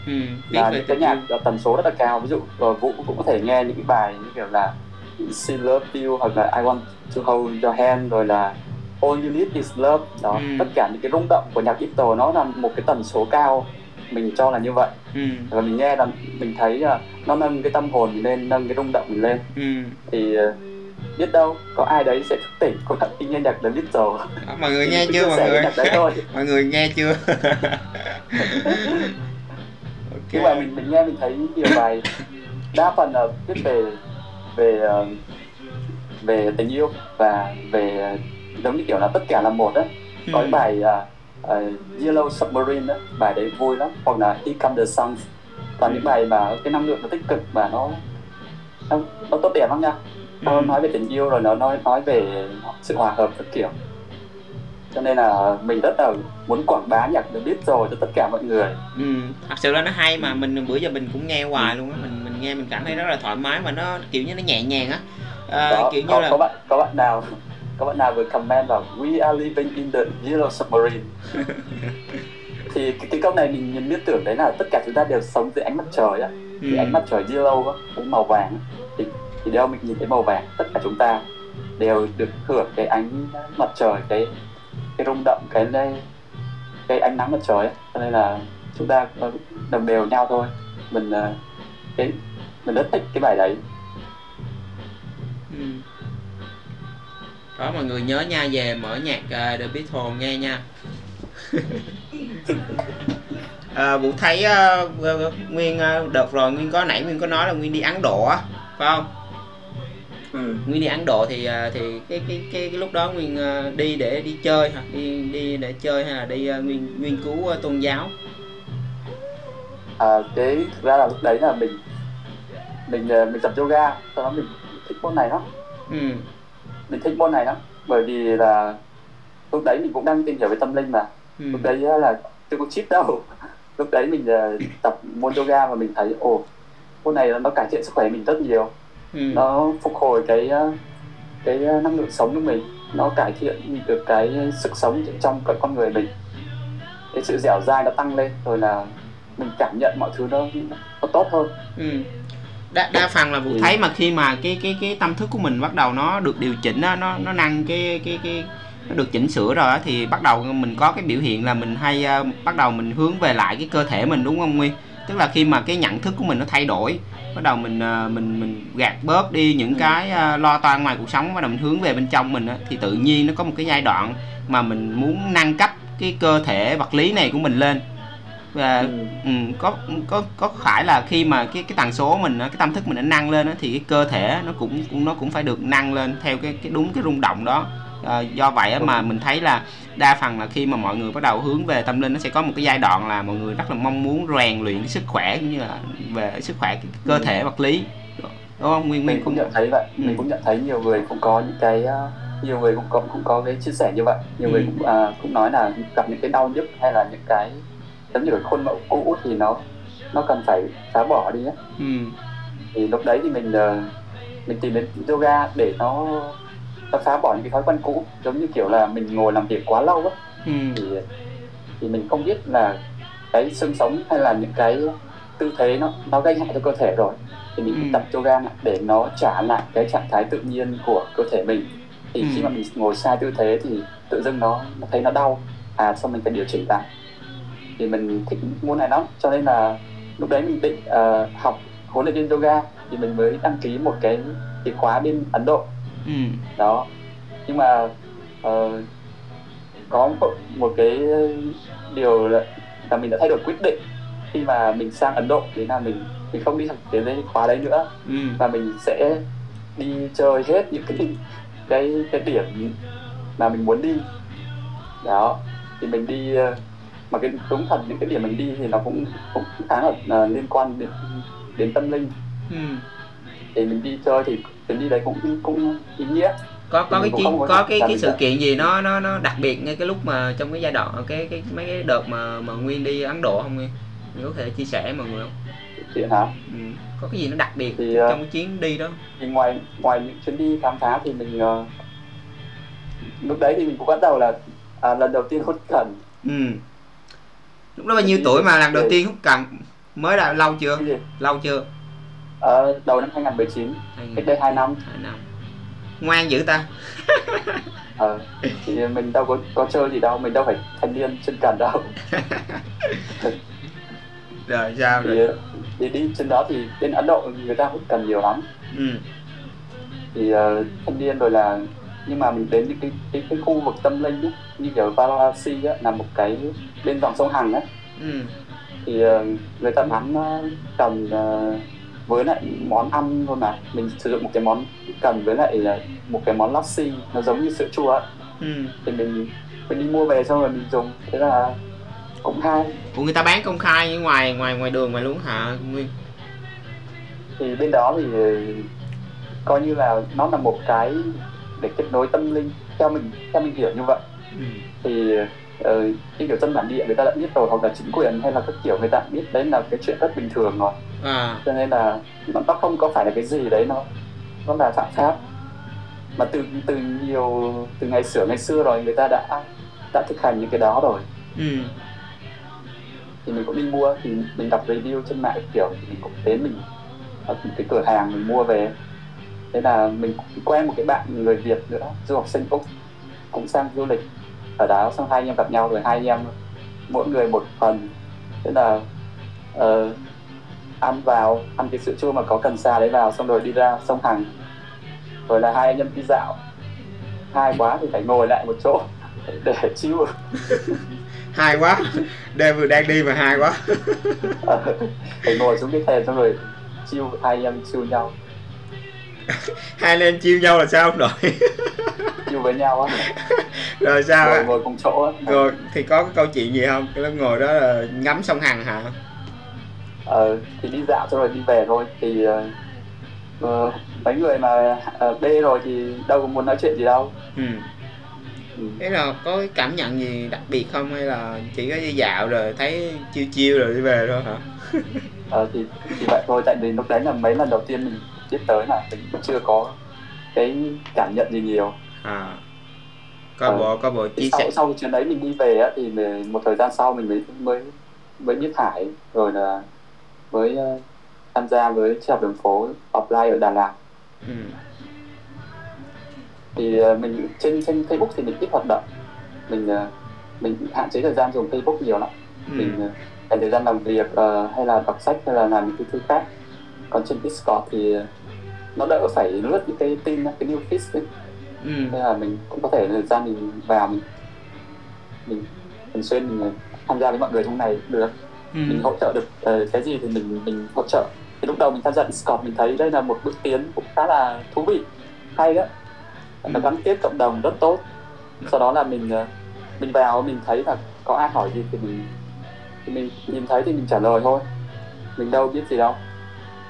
ừ. là những cái nhạc yêu. tần số rất là cao ví dụ vũ cũng có thể nghe những cái bài như kiểu là She Love You hoặc là I Want to Hold Your Hand rồi là All You Need Is Love. Đó Ừ. tất cả những cái rung động của nhạc Beatles nó là một cái tần số cao mình cho là như vậy. Ừ. và mình nghe là mình thấy là nó nâng cái tâm hồn mình lên nâng cái rung động mình lên. Ừ. thì ờ, biết đâu có ai đấy sẽ thức tỉnh có thật đi nghe nhạc The Beatles. Đó, mọi người nghe chưa mọi người? nhạc đấy thôi. Mọi người nghe chưa? Nhưng mà mình mình nghe mình thấy nhiều bài đa phần là viết về về ờ, về tình yêu và về giống như kiểu là tất cả là một á. Có cái bài ờ, ờ, Yellow Submarine đó bài đấy vui lắm. Hoặc là Here Come the Sun. Toàn những bài mà cái năng lượng nó tích cực và nó nó, nó tốt đẹp lắm nha. Nó Ừ. nói về tình yêu rồi nó nói nói về sự hòa hợp các kiểu. Cho nên là mình rất là muốn quảng bá nhạc The Beatles cho tất cả mọi người. Ừ. thật sự là nó hay mà mình bữa giờ mình cũng nghe hoài luôn á. Mình mình nghe mình cảm thấy rất là thoải mái mà nó kiểu như nó nhẹ nhàng á. À, đó, kiểu như có, là có bạn có bạn nào có bạn nào vừa comment vào We are living in the Yellow Submarine. Thì cái, cái câu này mình nhìn liên tưởng đấy là tất cả chúng ta đều sống dưới ánh mặt trời á. Ừ. thì ánh mặt trời yellow á cũng màu vàng thì thì đâu mình nhìn thấy màu vàng tất cả chúng ta đều được hưởng cái ánh mặt trời cái cái rung động cái cái ánh nắng mặt trời cho nên là chúng ta có đồng đều nhau thôi. Mình ờ, cái mình rất thích cái bài đấy. Ừ. đó mọi người nhớ nha về mở nhạc uh, The Beatles nghe nha. À, vũ thấy uh, nguyên uh, đợt rồi nguyên có nãy nguyên có nói là nguyên đi ấn độ á phải không? Ừ. nguyên đi ấn độ thì uh, thì cái cái cái, cái lúc đó nguyên uh, đi để đi chơi hả? Đi đi để chơi hay là đi uh, nguyên nghiên cứu uh, tôn giáo? À cái thực ra là lúc đấy là mình mình mình tập yoga sau đó mình thích môn này lắm. Ừ. mình thích môn này lắm. Bởi vì là lúc đấy mình cũng đang tìm hiểu về tâm linh mà. Ừ. lúc đấy là chưa có chip đâu. Lúc đấy mình uh, tập môn yoga và mình thấy ồ môn này nó cải thiện sức khỏe mình rất nhiều. Ừ. nó phục hồi cái uh, cái năng lượng sống của mình. Nó cải thiện được cái sức sống trong cái con người mình. Cái sự dẻo dai nó tăng lên rồi là mình cảm nhận mọi thứ nó nó tốt hơn. Ừ. đa, đa phần là vụ thấy mà khi mà cái cái cái tâm thức của mình bắt đầu nó được điều chỉnh nó nó nó nâng cái cái cái nó được chỉnh sửa rồi thì bắt đầu mình có cái biểu hiện là mình hay uh, bắt đầu mình hướng về lại cái cơ thể mình đúng không nguyên? Tức là khi mà cái nhận thức của mình nó thay đổi bắt đầu mình uh, mình mình gạt bớt đi những ừ. cái uh, lo toan ngoài cuộc sống bắt đầu mình hướng về bên trong mình uh, thì tự nhiên nó có một cái giai đoạn mà mình muốn nâng cấp cái cơ thể vật lý này của mình lên và ừ. Um, có có có phải là khi mà cái cái tần số mình cái tâm thức mình nó nâng lên đó, thì cái cơ thể nó cũng cũng nó cũng phải được nâng lên theo cái cái đúng cái rung động đó. À, do vậy mà mình thấy là đa phần là khi mà mọi người bắt đầu hướng về tâm linh nó sẽ có một cái giai đoạn là mọi người rất là mong muốn rèn luyện cái sức khỏe cũng như là về sức khỏe cái cơ thể vật lý. Đúng không? Nguyên mình cũng nhận thấy vậy. Ừ. mình cũng nhận thấy nhiều người cũng có những cái ờ, nhiều người cũng có cũng có cái chia sẻ như vậy. Nhiều ừ. người cũng à, cũng nói là gặp những cái đau nhức hay là những cái giống như cái khuôn mẫu cũ thì nó nó cần phải phá bỏ đi á ừ. thì lúc đấy thì mình mình tìm đến yoga để nó ta phá bỏ những cái thói quen cũ giống như kiểu là mình ngồi làm việc quá lâu á ừ. thì thì mình không biết là cái xương sống hay là những cái tư thế nó nó gây hại cho cơ thể rồi thì mình ừ. tập yoga để nó trả lại cái trạng thái tự nhiên của cơ thể mình thì ừ. khi mà mình ngồi sai tư thế thì tự dưng nó, nó thấy nó đau à xong mình phải điều chỉnh lại thì mình thích môn này lắm. Cho nên là lúc đấy mình định uh, học huấn luyện viên yoga thì mình mới đăng ký một cái cái khóa bên Ấn Độ. Ừ. đó. Nhưng mà uh, có một, một cái điều là, là mình đã thay đổi quyết định khi mà mình sang Ấn Độ thế là mình mình không đi học cái khóa đấy nữa. Ừ. và mình sẽ đi chơi hết những cái cái cái điểm mà mình muốn đi. Đó. Thì mình đi ờ, mà cái đúng thật những cái điểm mình đi thì nó cũng cũng khá là uh, liên quan đến đến tâm linh. Ừ. thì mình đi chơi thì chuyến đi đấy cũng cũng ý nghĩa. Có có cái chiến có cái cái sự kiện gì nó nó nó đặc biệt ngay cái lúc mà trong cái giai đoạn cái cái mấy cái đợt mà mà nguyên đi ấn độ không nguyên? Có thể chia sẻ mọi người không? Chuyện hả? Ừ. có cái gì nó đặc biệt thì, trong cái chuyến đi đó? thì ngoài ngoài những chuyến đi khám phá thì mình uh, lúc đấy thì mình cũng bắt đầu là à, lần đầu tiên hút cần ừ. Lúc đó bao nhiêu tuổi mà lần đầu tiên hút cần mới là lâu chưa? Lâu chưa? Ở đầu năm 2019 cách đây 2 năm. 2 năm. Ngoan dữ ta. Ờ thì mình đâu có có chơi gì đâu mình đâu phải thanh niên chân cằn đâu. Rồi sao rồi? thì đi trên đó thì bên ấn độ người ta hút cần nhiều lắm. Ừ. thì uh, thanh niên rồi là nhưng mà mình đến những cái cái, cái khu vực tâm linh ấy, như kiểu Varanasi á, là một cái bên dòng sông Hằng á ừ. thì uh, người ta bán uh, cần uh, với lại món ăn thôi mà mình sử dụng một cái món cần với lại một cái món lassi nó giống như sữa chua ấy. Ừ. thì mình mình đi mua về xong rồi mình dùng thế là cũng hay của người ta bán công khai ngoài ngoài ngoài đường ngoài luôn hả nguyên thì bên đó thì coi như là nó là một cái để kết nối tâm linh theo mình theo mình hiểu như vậy ừ. thì uh, như kiểu dân bản địa người ta đã biết rồi hoặc là chính quyền hay là các kiểu người ta biết đấy là cái chuyện rất bình thường rồi. À. cho nên là nó không có phải là cái gì đấy nó nó là phạm pháp. Mà từ từ nhiều từ ngày xưa ngày xưa rồi người ta đã đã thực hành những cái đó rồi. Ừ. thì mình cũng đi mua thì mình đọc review trên mạng kiểu thì mình cũng đến mình ở một cái cửa hàng mình mua về. Thế là mình quen một cái bạn người Việt nữa du học sinh úc cũng sang du lịch ở đó xong hai anh em gặp nhau rồi hai anh em mỗi người một phần. Thế là uh, ăn vào ăn cái sữa chua mà có cần sa đấy vào xong rồi đi ra sông Hằng rồi là hai anh em đi dạo. Hai quá thì phải ngồi lại một chỗ để chill. Hai quá. Đêm vừa đang đi mà hai quá. Ờ, phải ngồi xuống cái thềm xong rồi chill hai em chill nhau hai anh em chiêu nhau là sao không đội chill với nhau á. Rồi sao ngồi ngồi cùng chỗ á. Rồi thì có cái câu chuyện gì không? Cái lúc ngồi đó là ngắm sông hằng hả? Ờ, thì đi dạo xong rồi đi về thôi. Thì ờ, mấy người mà ờ, bê rồi thì đâu có muốn nói chuyện gì đâu. Ừ. Ừ. thế là có cái cảm nhận gì đặc biệt không? Hay là chỉ có đi dạo rồi thấy chiêu chiêu rồi đi về thôi hả? Ờ, thì, thì vậy thôi. Tại vì lúc đấy là mấy lần đầu tiên mình biết tới là mình chưa có cái cảm nhận gì nhiều. À. Có bộ có bộ chia sau sẻ. sau cái chuyến đấy mình đi về á thì mình- một thời gian sau mình mới mới mới biết Hải rồi là mới ờ, tham gia với tri học đường phố offline ở Đà Lạt. Ừ. thì ờ, mình trên trên Facebook thì mình ít hoạt động. Mình ờ, mình hạn chế thời gian dùng Facebook nhiều lắm. Ừ. mình dành thời gian làm việc ờ, hay là đọc sách hay là làm những cái thứ khác. Còn trên Discord thì nó đỡ phải lướt những cái tin cái new feed ấy. ừ. nên là mình cũng có thể thời gian mình vào mình mình thường xuyên mình tham gia với mọi người trong này cũng được Ừ. mình hỗ trợ được ờ, cái gì thì mình mình hỗ trợ thì lúc đầu mình tham gia Discord mình thấy đây là một bước tiến cũng khá là thú vị hay đó nó Ừ. gắn kết cộng đồng rất tốt sau đó là mình ờ, mình vào mình thấy là có ai hỏi gì thì mình thì mình nhìn thấy thì mình trả lời thôi mình đâu biết gì đâu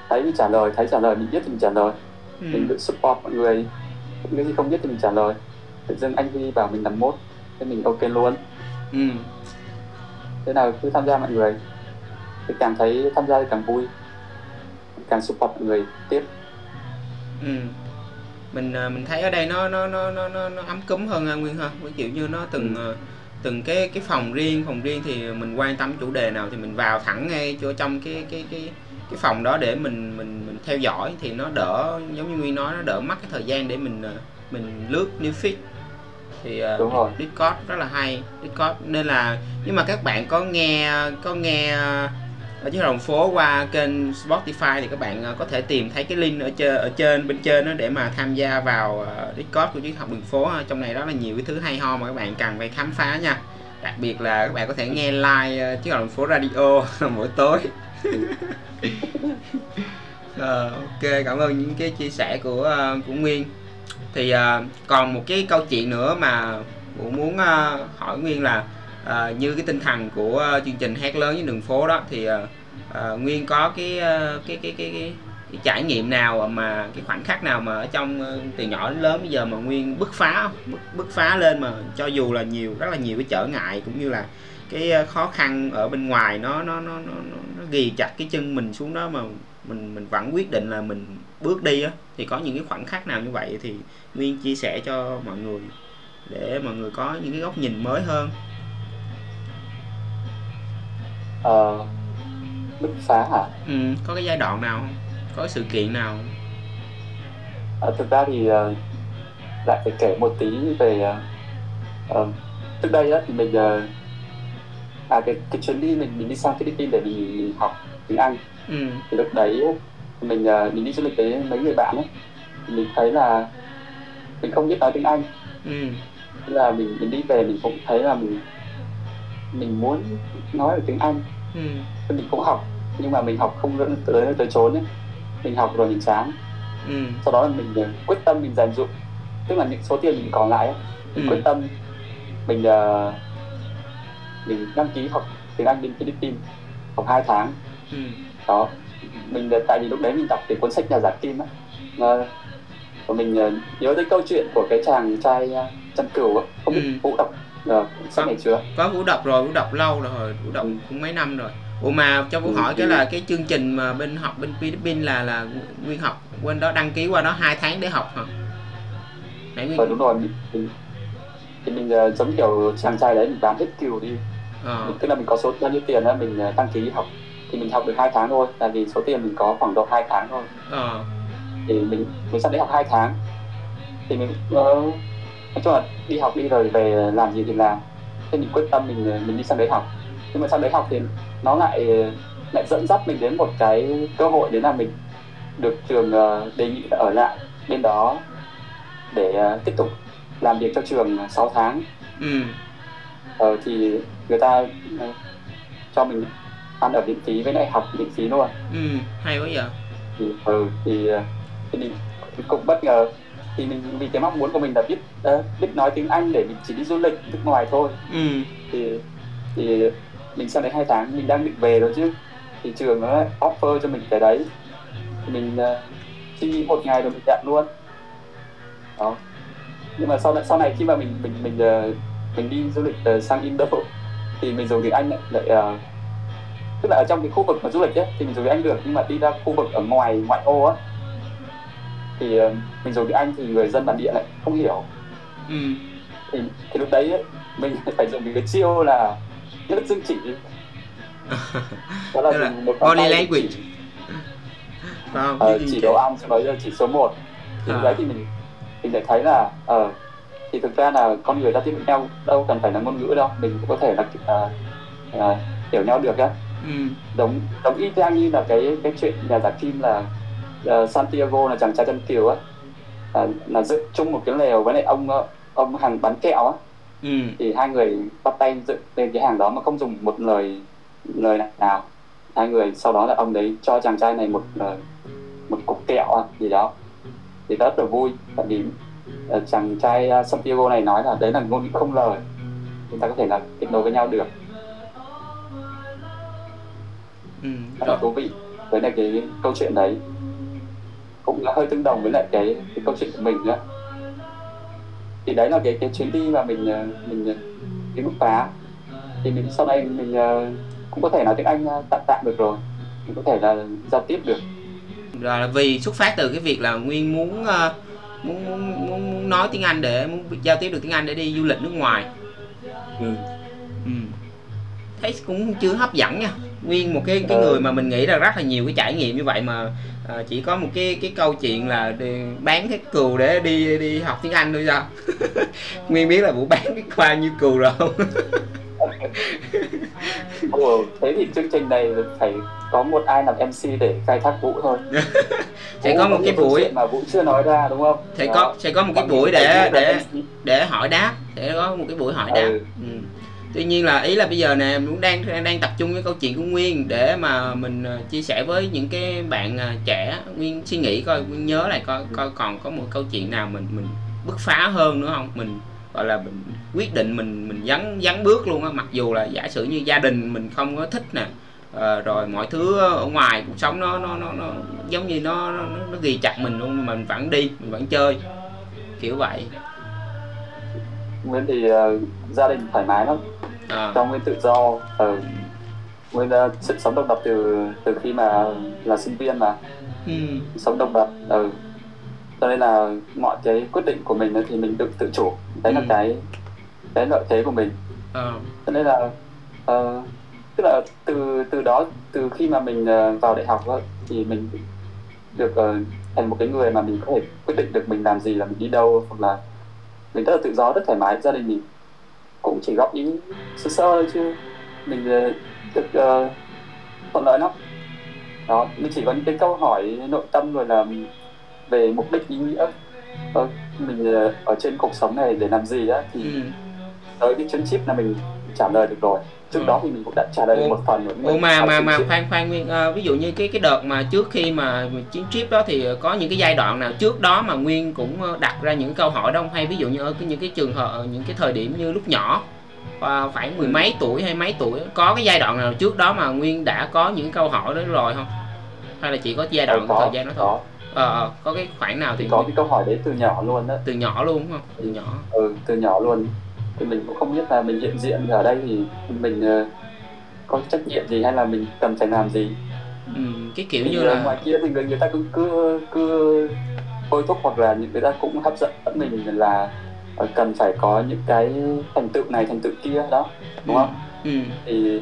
thấy mình trả lời thấy trả lời mình biết thì mình trả lời. Ừ. mình được support mọi người. Những gì không biết thì mình trả lời. Tự dưng anh Huy bảo mình làm mốt thế mình ok luôn. Ừ. thế nào cứ tham gia mọi người. Thì càng thấy tham gia thì càng vui. Càng support mọi người tiếp. Ừ. Mình ờ, mình thấy ở đây nó nó nó nó nó, nó ấm cúng hơn ha nguyên ha. Ví dụ như nó từng ờ, từng cái cái phòng riêng phòng riêng thì mình quan tâm chủ đề nào thì mình vào thẳng ngay chỗ trong cái cái cái cái phòng đó để mình mình mình theo dõi thì nó đỡ giống như nguyên nói nó đỡ mất cái thời gian để mình ờ, mình lướt new feed. Thì ờ, Đúng rồi. Discord rất là hay. Discord nên là nhưng mà các bạn có nghe có nghe ở dưới đồng phố qua kênh Spotify thì các bạn ờ, có thể tìm thấy cái link ở trên ở trên bên trên đó để mà tham gia vào Discord của triết học đường phố trong này đó là nhiều cái thứ hay ho mà các bạn cần phải khám phá nha. Đặc biệt là các bạn có thể nghe live triết học đường phố radio mỗi tối Ờ, ok cảm ơn những cái chia sẻ của ờ, của Nguyên. Thì uh, còn một cái câu chuyện nữa mà vũ muốn uh, hỏi Nguyên là uh, như cái tinh thần của uh, chương trình hát lớn với đường phố đó thì uh, uh, Nguyên có cái, uh, cái, cái cái cái cái trải nghiệm nào mà cái khoảnh khắc nào mà ở trong uh, từ nhỏ đến lớn bây giờ mà Nguyên bứt phá bứt, bứt phá lên mà cho dù là nhiều rất là nhiều cái trở ngại cũng như là cái ờ, khó khăn ở bên ngoài nó nó nó nó nó, ghi chặt cái chân mình xuống đó mà mình mình vẫn quyết định là mình bước đi á. Thì có những cái khoảnh khắc nào như vậy thì Nguyên chia sẻ cho mọi người để mọi người có những cái góc nhìn mới hơn. Ờ, bứt phá hả? Ừ, có cái giai đoạn nào không? Có sự kiện nào không? Ờ, thực ra thì lại phải kể một tí về ờ, trước đây á thì mình à cái cái chuyến đi mình mình đi sang Philippines để mình học tiếng Anh. Ừ. Thì lúc đấy mình ờ, mình đi du lịch với mấy người bạn ấy. Mình thấy là mình không biết nói tiếng Anh. Ừ. Thế là mình mình đi về mình cũng thấy là mình mình muốn nói được tiếng Anh. Ừ. Mình cũng học nhưng mà mình học không dẫn tới tới chốn ấy. Mình học rồi mình chán. Ừ. Sau đó là mình ờ, quyết tâm mình dành dụm tức là những số tiền mình còn lại ấy, mình Ừ. quyết tâm mình ờ, mình đăng ký học tiếng Anh bên Philippines học 2 tháng. Ừ. Đó. Mình ờ, tại vì lúc đấy mình đọc cái cuốn sách nhà giả kim á. Ờ, và mình ờ, nhớ tới câu chuyện của cái chàng trai ờ, chăn cừu á. Không biết Ừ. vũ đọc ờ, sách này chưa? có vũ đọc rồi vũ đọc lâu rồi vũ đọc Ừ. cũng mấy năm rồi. Ủa mà cho vũ Ừ, hỏi cái thì- là cái chương trình mà bên học bên Philippines là là nguyên học bên đó đăng ký qua đó hai tháng để học hả? Nãy nguyên Ờ đúng rồi mình, mình thì mình ờ, giống kiểu chàng trai đấy mình bán hết cừu đi ờ. Tức là mình có số bao nhiêu tiền á mình ờ, đăng ký học. Thì mình học được hai tháng thôi tại vì số tiền mình có khoảng độ hai tháng thôi. Ờ. Thì mình mình sang đấy học hai tháng. Thì mình nói chung là đi học đi rồi về làm gì thì làm. Thế mình quyết tâm mình mình đi sang đấy học. Nhưng mà sang đấy học thì nó lại lại dẫn dắt mình đến một cái cơ hội đấy là mình được trường đề nghị là ở lại bên đó để tiếp tục làm việc cho trường 6 tháng. Ừ. Ờ, thì người ta ờ, cho mình ăn ở miễn phí với lại học miễn phí luôn. Ừ hay quá vậy. Thì ừ, thì, ờ, thì mình cũng bất ngờ thì mình vì cái mong muốn của mình là biết ờ, biết nói tiếng Anh để mình chỉ đi du lịch nước ngoài thôi. Ừ. Thì thì mình sang đấy hai tháng mình đang định về rồi chứ. Thì trường nó offer cho mình cái đấy. Thì mình uh, suy nghĩ một ngày rồi mình nhận luôn. Đó. Nhưng mà sau này sau này khi mà mình mình mình uh, mình đi du lịch uh, sang Indo thì mình dùng tiếng Anh lại, uh, tức là ở trong cái khu vực mà du lịch ấy, thì mình dùng tiếng Anh được nhưng mà đi ra khu vực ở ngoài ngoại ô á thì uh, mình dùng tiếng Anh thì người dân bản địa lại không hiểu. Ừ. Thì, thì lúc đấy ấy, mình phải dùng cái chiêu là nhất dương chỉ. Đó là là một body language. chỉ, phải không ờ, chỉ ăn cho nó là chỉ số 1 thì À. đấy thì mình mình lại thấy là ờ thì thực ra là con người giao tiếp nhau đâu cần phải là ngôn ngữ đâu mình cũng có thể là à, à, hiểu nhau được á. Ừ. Giống giống y chang như là cái cái chuyện nhà giả phim là ờ, Santiago là chàng trai chân kiều á. À, là dựng chung một cái lều với lại ông ờ, ông hàng bán kẹo á. Ừ. Thì hai người bắt tay dựng lên cái hàng đó mà không dùng một lời lời nào. Hai người sau đó là ông đấy cho chàng trai này một ờ, một cục kẹo gì đó. Thì rất là vui tại vì chàng trai uh, Santiago này nói là đấy là ngôn ngữ không lời. Chúng ta có thể là kết nối với nhau được. Ừ. Rất là thú vị với lại cái câu chuyện đấy. Cũng là hơi tương đồng với lại cái, cái câu chuyện của mình nữa thì đấy là cái cái chuyến đi mà mình ờ, mình ờ, đi bứt phá. Thì mình sau này mình ờ, cũng có thể nói tiếng Anh ờ, tạm tạm được rồi. Mình có thể là giao tiếp được. Là vì xuất phát từ cái việc là nguyên muốn ờ, muốn muốn muốn, muốn nói tiếng Anh để muốn giao tiếp được tiếng Anh để đi du lịch nước ngoài ừ. ừ. thấy cũng chưa hấp dẫn nha nguyên một cái cái người mà mình nghĩ là rất là nhiều cái trải nghiệm như vậy mà ờ, chỉ có một cái cái câu chuyện là đi bán cái cừu để đi đi học tiếng Anh thôi sao nguyên biết là vụ bán cái khoa như cừu rồi không Ồ, thế thì chương trình này phải có một ai làm MC để khai thác Vũ thôi. Sẽ có một cái buổi mà Vũ chưa nói ra đúng không? Sẽ có sẽ có một cái buổi để để để hỏi đáp. Sẽ có một cái buổi hỏi đáp. Ừ. ừ. tuy nhiên là ý là bây giờ nè cũng đang đang đang tập trung cái câu chuyện của nguyên để mà mình ờ, chia sẻ với những cái bạn ờ, trẻ. Nguyên suy nghĩ coi nguyên nhớ lại coi coi còn có một câu chuyện nào mình mình bứt phá hơn nữa không? Mình gọi là mình quyết định mình mình dấn dấn bước luôn á mặc dù là giả sử như gia đình mình không có thích nè Ờ, rồi mọi thứ ở ngoài cuộc sống nó nó nó, nó giống như nó nó, nó ghi chặt mình luôn mà mình vẫn đi mình vẫn chơi kiểu vậy Nguyên thì ờ, gia đình thoải mái lắm Ờ. cho Nguyên tự do ờ, Nguyên uh, sự sống độc lập từ từ khi mà là sinh viên mà ừ. sống độc lập ừ. cho nên là mọi cái quyết định của mình thì mình tự tự chủ đấy là Ừ. cái cái lợi thế của mình Ờ. cho nên là ờ, tức là từ từ đó từ khi mà mình ờ, vào đại học ấy, thì mình được ờ, thành một cái người mà mình có thể quyết định được mình làm gì là mình đi đâu hoặc là mình rất là tự do rất thoải mái gia đình mình cũng chỉ góp ý sơ sơ thôi chứ mình ờ, được ờ, thuận lợi lắm đó mình chỉ có những cái câu hỏi nội tâm rồi là về mục đích ý nghĩa ờ, mình ờ, ở trên cuộc sống này để làm gì á thì Ừ. tới cái chuyến chip là mình trả lời được rồi. Trước Ừ. đó thì mình cũng đã trả lời được một phần rồi Ủa mà mà mà chip- khoan khoan nguyên ờ, ví dụ như cái cái đợt mà trước khi mà chuyến trip đó thì có những cái giai đoạn nào trước đó mà nguyên cũng ờ, đặt ra những câu hỏi đó không? Hay ví dụ như ở những cái trường hợp ờ, những cái thời điểm như lúc nhỏ khoảng mười Ừ. mấy tuổi hay mấy tuổi có cái giai đoạn nào trước đó mà nguyên đã có những câu hỏi đó rồi không? Hay là chỉ có giai đoạn có thời gian đó thôi? có. Ờ ờ, có cái khoảng nào thì thì có cái câu hỏi đấy từ nhỏ luôn đó từ nhỏ luôn đúng không? Từ nhỏ. Ừ, từ nhỏ luôn thì mình cũng không biết là mình hiện diện ở đây thì mình ờ, có trách nhiệm gì hay là mình cần phải làm gì. Ừ, cái kiểu thì như ờ, là ngoài kia thì người người ta cứ cứ cứ thôi thúc hoặc là những người ta cũng hấp dẫn mình là ờ, cần phải có những cái thành tựu này thành tựu kia đó đúng không? Ừ thì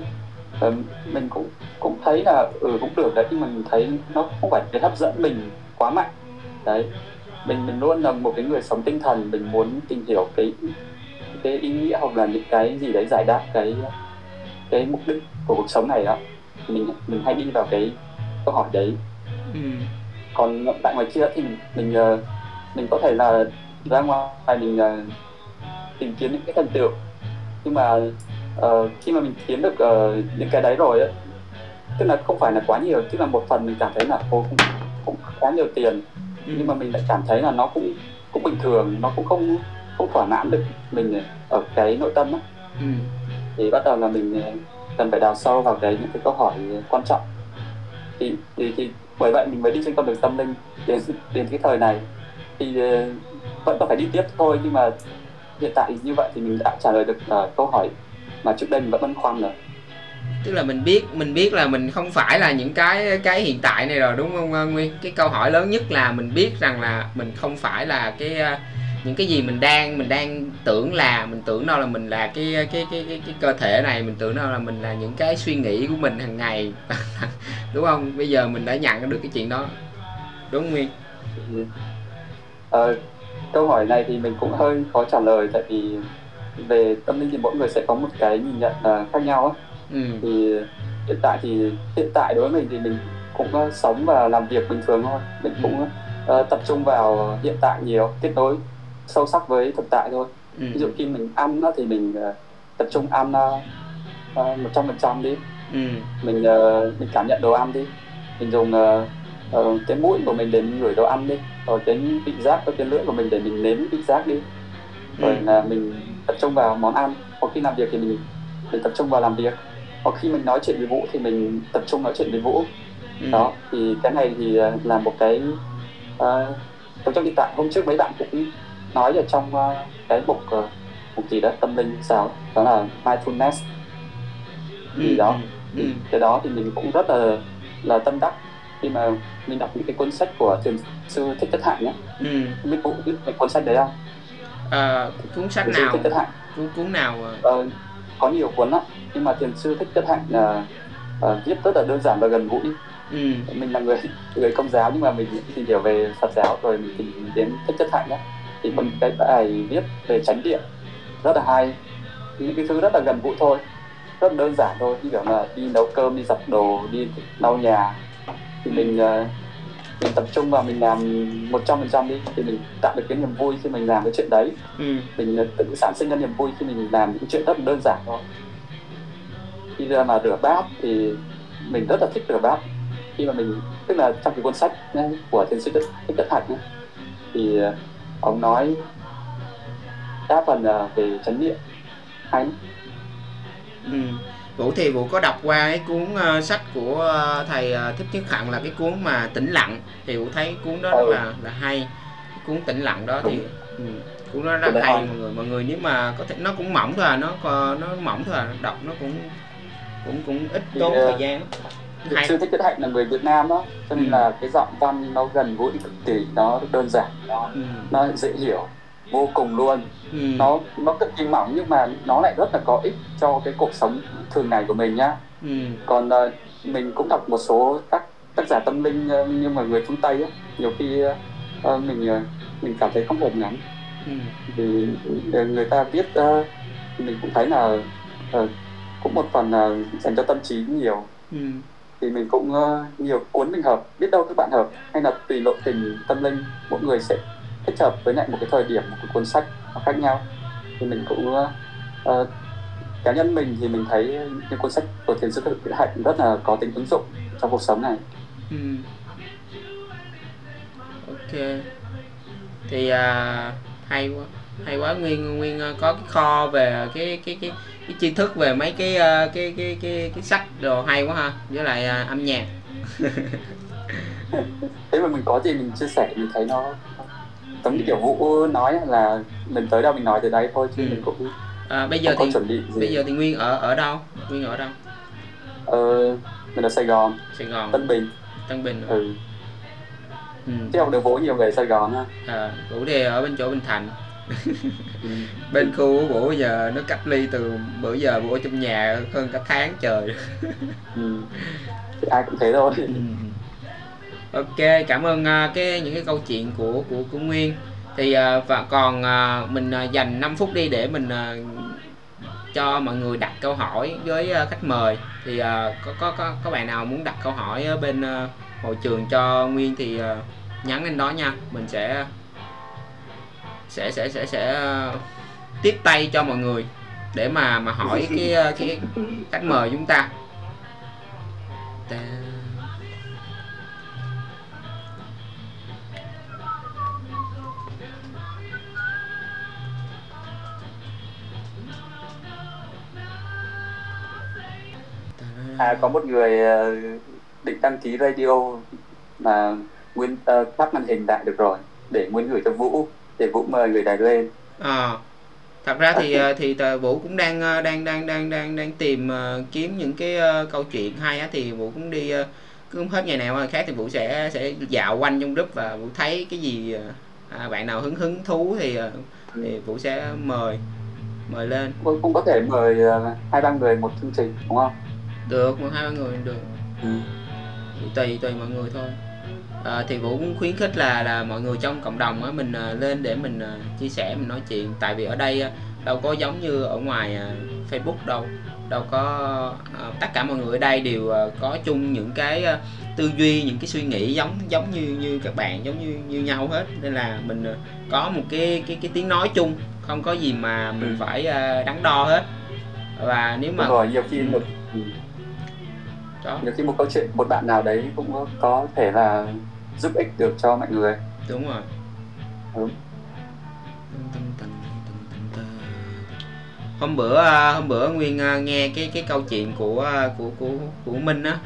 ờ, mình cũng cũng thấy là ừ cũng được đấy nhưng mình thấy nó không phải cái hấp dẫn mình quá mạnh. Đấy mình mình luôn là một cái người sống tinh thần mình muốn tìm hiểu cái cái ý nghĩa hoặc là những cái gì đấy giải đáp cái cái mục đích của cuộc sống này đó mình mình hay đi vào cái câu hỏi đấy. Ừ. Còn tại ngoài kia thì mình mình, ờ, mình có thể là ra ngoài mình ờ, tìm kiếm những cái thành tựu nhưng mà uh, khi mà mình kiếm được uh, những cái đấy rồi ấy, tức là không phải là quá nhiều tức là một phần mình cảm thấy là ô cũng, cũng khá nhiều tiền. Ừ. nhưng mà mình lại cảm thấy là nó cũng cũng bình thường nó cũng không không thỏa mãn được mình ở cái nội tâm á. Ừ. thì bắt đầu là mình cần phải đào sâu vào cái những cái câu hỏi quan trọng. Thì thì, thì bởi vậy mình mới đi trên con đường tâm linh đến đến cái thời này. Thì uh, vẫn còn phải đi tiếp thôi nhưng mà hiện tại như vậy thì mình đã trả lời được uh, câu hỏi mà trước đây mình vẫn băn khoăn rồi. Tức là mình biết mình biết là mình không phải là những cái cái hiện tại này rồi đúng không nguyên? Cái câu hỏi lớn nhất là mình biết rằng là mình không phải là cái ờ, những cái gì mình đang mình đang tưởng là mình tưởng đâu là mình là cái cái cái cái, cái cơ thể này mình tưởng đâu là mình là những cái suy nghĩ của mình hàng ngày. Đúng không? Bây giờ mình đã nhận được cái chuyện đó. Đúng không nguyên? Ờ, câu hỏi này thì mình cũng hơi khó trả lời tại vì về tâm linh thì mỗi người sẽ có một cái nhìn nhận uh, khác nhau á. Ừ. thì hiện tại thì hiện tại đối với mình thì mình cũng uh, sống và làm việc bình thường thôi. Mình ừ. cũng uh, tập trung vào hiện tại nhiều kết nối sâu sắc với thực tại thôi ừ. ví dụ khi mình ăn đó, thì mình uh, tập trung ăn một trăm phần trăm đi ừ. mình uh, mình cảm nhận đồ ăn đi mình dùng uh, uh, cái mũi của mình để mình ngửi đồ ăn đi rồi cái vị giác với cái lưỡi của mình để mình nếm vị giác đi rồi ừ. là mình tập trung vào món ăn hoặc khi làm việc thì mình mình tập trung vào làm việc hoặc khi mình nói chuyện với vũ thì mình tập trung nói chuyện với vũ ừ. đó thì cái này thì là một cái uh, trong hiện tại hôm trước mấy bạn cũng nói ở trong uh, cái mục uh, mục gì đó tâm linh sao đó là mindfulness thì ừ. đó ừ. thì cái đó thì mình cũng rất là là tâm đắc khi mà mình đọc những cái cuốn sách của thiền sư thích tất hạnh nhé ừ. biết cũng biết cái cuốn sách đấy không à, cuốn sách thiền nào thích tất hạnh cuốn cuốn nào ờ, có nhiều cuốn lắm nhưng mà thiền sư thích tất hạnh là uh, viết rất là đơn giản và gần gũi ừ. mình là người người công giáo nhưng mà mình tìm hiểu về phật giáo rồi mình tìm đến thích chất hạnh đó thì còn cái bài viết về chánh điện rất là hay. Những cái thứ rất là gần gũi thôi rất đơn giản thôi như kiểu là đi nấu cơm đi giặt đồ đi lau nhà. Thì mình uh, mình tập trung vào mình làm một trăm phần trăm đi thì mình tạo được cái niềm vui khi mình làm cái chuyện đấy. Ừ. mình uh, tự sản sinh ra niềm vui khi mình làm những chuyện rất là đơn giản thôi. Khi ra mà rửa bát thì mình rất là thích rửa bát. Khi mà mình tức là trong cái cuốn sách của thiền sư thích tất hạnh thì uh, ông nói đa phần là về chánh niệm. Hay ừ. Vũ thì Vũ có đọc qua cái cuốn uh, sách của uh, thầy uh, Thích Nhất Hạnh là cái cuốn mà tĩnh lặng. Thì Vũ thấy cuốn đó ừ. là là hay. Cái cuốn tĩnh lặng đó thì ừ, cuốn đó rất hay. Mọi người mọi người nếu mà có thể nó cũng mỏng thôi à nó nó mỏng thôi à đọc nó cũng cũng cũng ít tốn thời gian hay. sư thích nhất hạnh là người Việt Nam đó cho nên ừ. là cái giọng văn nó gần gũi cực kỳ nó đơn giản nó, ừ. nó dễ hiểu vô cùng luôn ừ. nó nó cực kỳ mỏng nhưng mà nó lại rất là có ích cho cái cuộc sống thường ngày của mình nhá ừ. còn uh, mình cũng đọc một số các tác giả tâm linh uh, nhưng mà người phương tây á nhiều khi uh, mình uh, mình cảm thấy không hợp lắm ừ. vì người ta viết uh, mình cũng thấy là uh, cũng một phần là dành cho tâm trí nhiều ừ thì mình cũng uh, nhiều cuốn mình hợp biết đâu các bạn hợp hay là tùy lộ tình tâm linh mỗi người sẽ thích hợp với lại một cái thời điểm một cái cuốn sách nó khác nhau thì mình cũng uh, cá nhân mình thì mình thấy những cuốn sách của thiền sư tự Hạnh rất là có tính ứng dụng trong cuộc sống này. Ừ. Ok. Thì uh, hay quá, hay quá Nguyên Nguyên có cái kho về cái cái cái cái tri thức về mấy cái à, cái cái cái cái sách đồ hay quá ha, với lại uh, âm nhạc. thế mà mình có gì mình chia sẻ mình thấy nó giống như kiểu vũ nói là mình tới đâu mình nói từ đấy thôi chứ ừ. mình cũng à, bây giờ thì chuẩn bị gì. bây giờ thì nguyên ở ở đâu nguyên ở đâu ờ mình ở sài gòn sài gòn tân bình tân bình ừ Ừ. chứ không được vũ nhiều về Sài Gòn ha à, Vũ thì ở bên chỗ Bình Thạnh. bên khu của Vũ giờ nó cách ly từ bữa giờ ở trong nhà hơn cả tháng trời. Ừ. ai cũng thế thôi. Ừ. ok cảm ơn uh, cái những cái câu chuyện của của của Nguyên. Thì uh, và còn uh, mình uh, dành 5 phút đi để mình uh, cho mọi người đặt câu hỏi với uh, khách mời. Thì uh, có có có có bạn nào muốn đặt câu hỏi ở bên uh, hội trường cho Nguyên thì uh, nhắn lên đó nha. Mình sẽ sẽ sẽ sẽ sẽ uh, tiếp tay cho mọi người để mà mà hỏi cái ờ, cái khách mời chúng ta. Ta- À có một người ờ, định đăng ký radio mà Nguyên uh, tắt màn hình lại được rồi để Nguyên gửi cho Vũ để Vũ mời người này lên. Ờ. thật ra thì ờ, thì vũ cũng đang ờ, đang đang đang đang đang tìm kiếm những cái câu chuyện hay á thì vũ cũng đi ờ, cứ hết ngày nào khác thì vũ sẽ sẽ dạo quanh trong group và vũ thấy cái gì à, bạn nào hứng hứng thú thì thì vũ sẽ mời mời lên Cũng, cũng có thể mời hai ba người một chương trình đúng không? được một hai ba người được Ừ. thì tùy tùy mọi người thôi à, thì vũ cũng khuyến khích là là mọi người trong cộng đồng á mình à, lên để mình à, chia sẻ mình nói chuyện. Tại vì ở đây á, đâu có giống như ở ngoài à, facebook đâu. Đâu có à, tất cả mọi người ở đây đều à, có chung những cái à, tư duy những cái suy nghĩ giống giống như như các bạn giống như như nhau hết. Nên là mình à, có một cái cái cái tiếng nói chung không có gì mà mình Ừ. phải à, đắn đo hết. Và nếu mà Đúng rồi, nhiều khi một ừ, đó nhiều khi một câu chuyện một bạn nào đấy cũng có thể là giúp ích được cho mọi người. đúng rồi Ừ. hôm bữa à, hôm bữa nguyên à, nghe cái cái câu chuyện của à, của của của minh á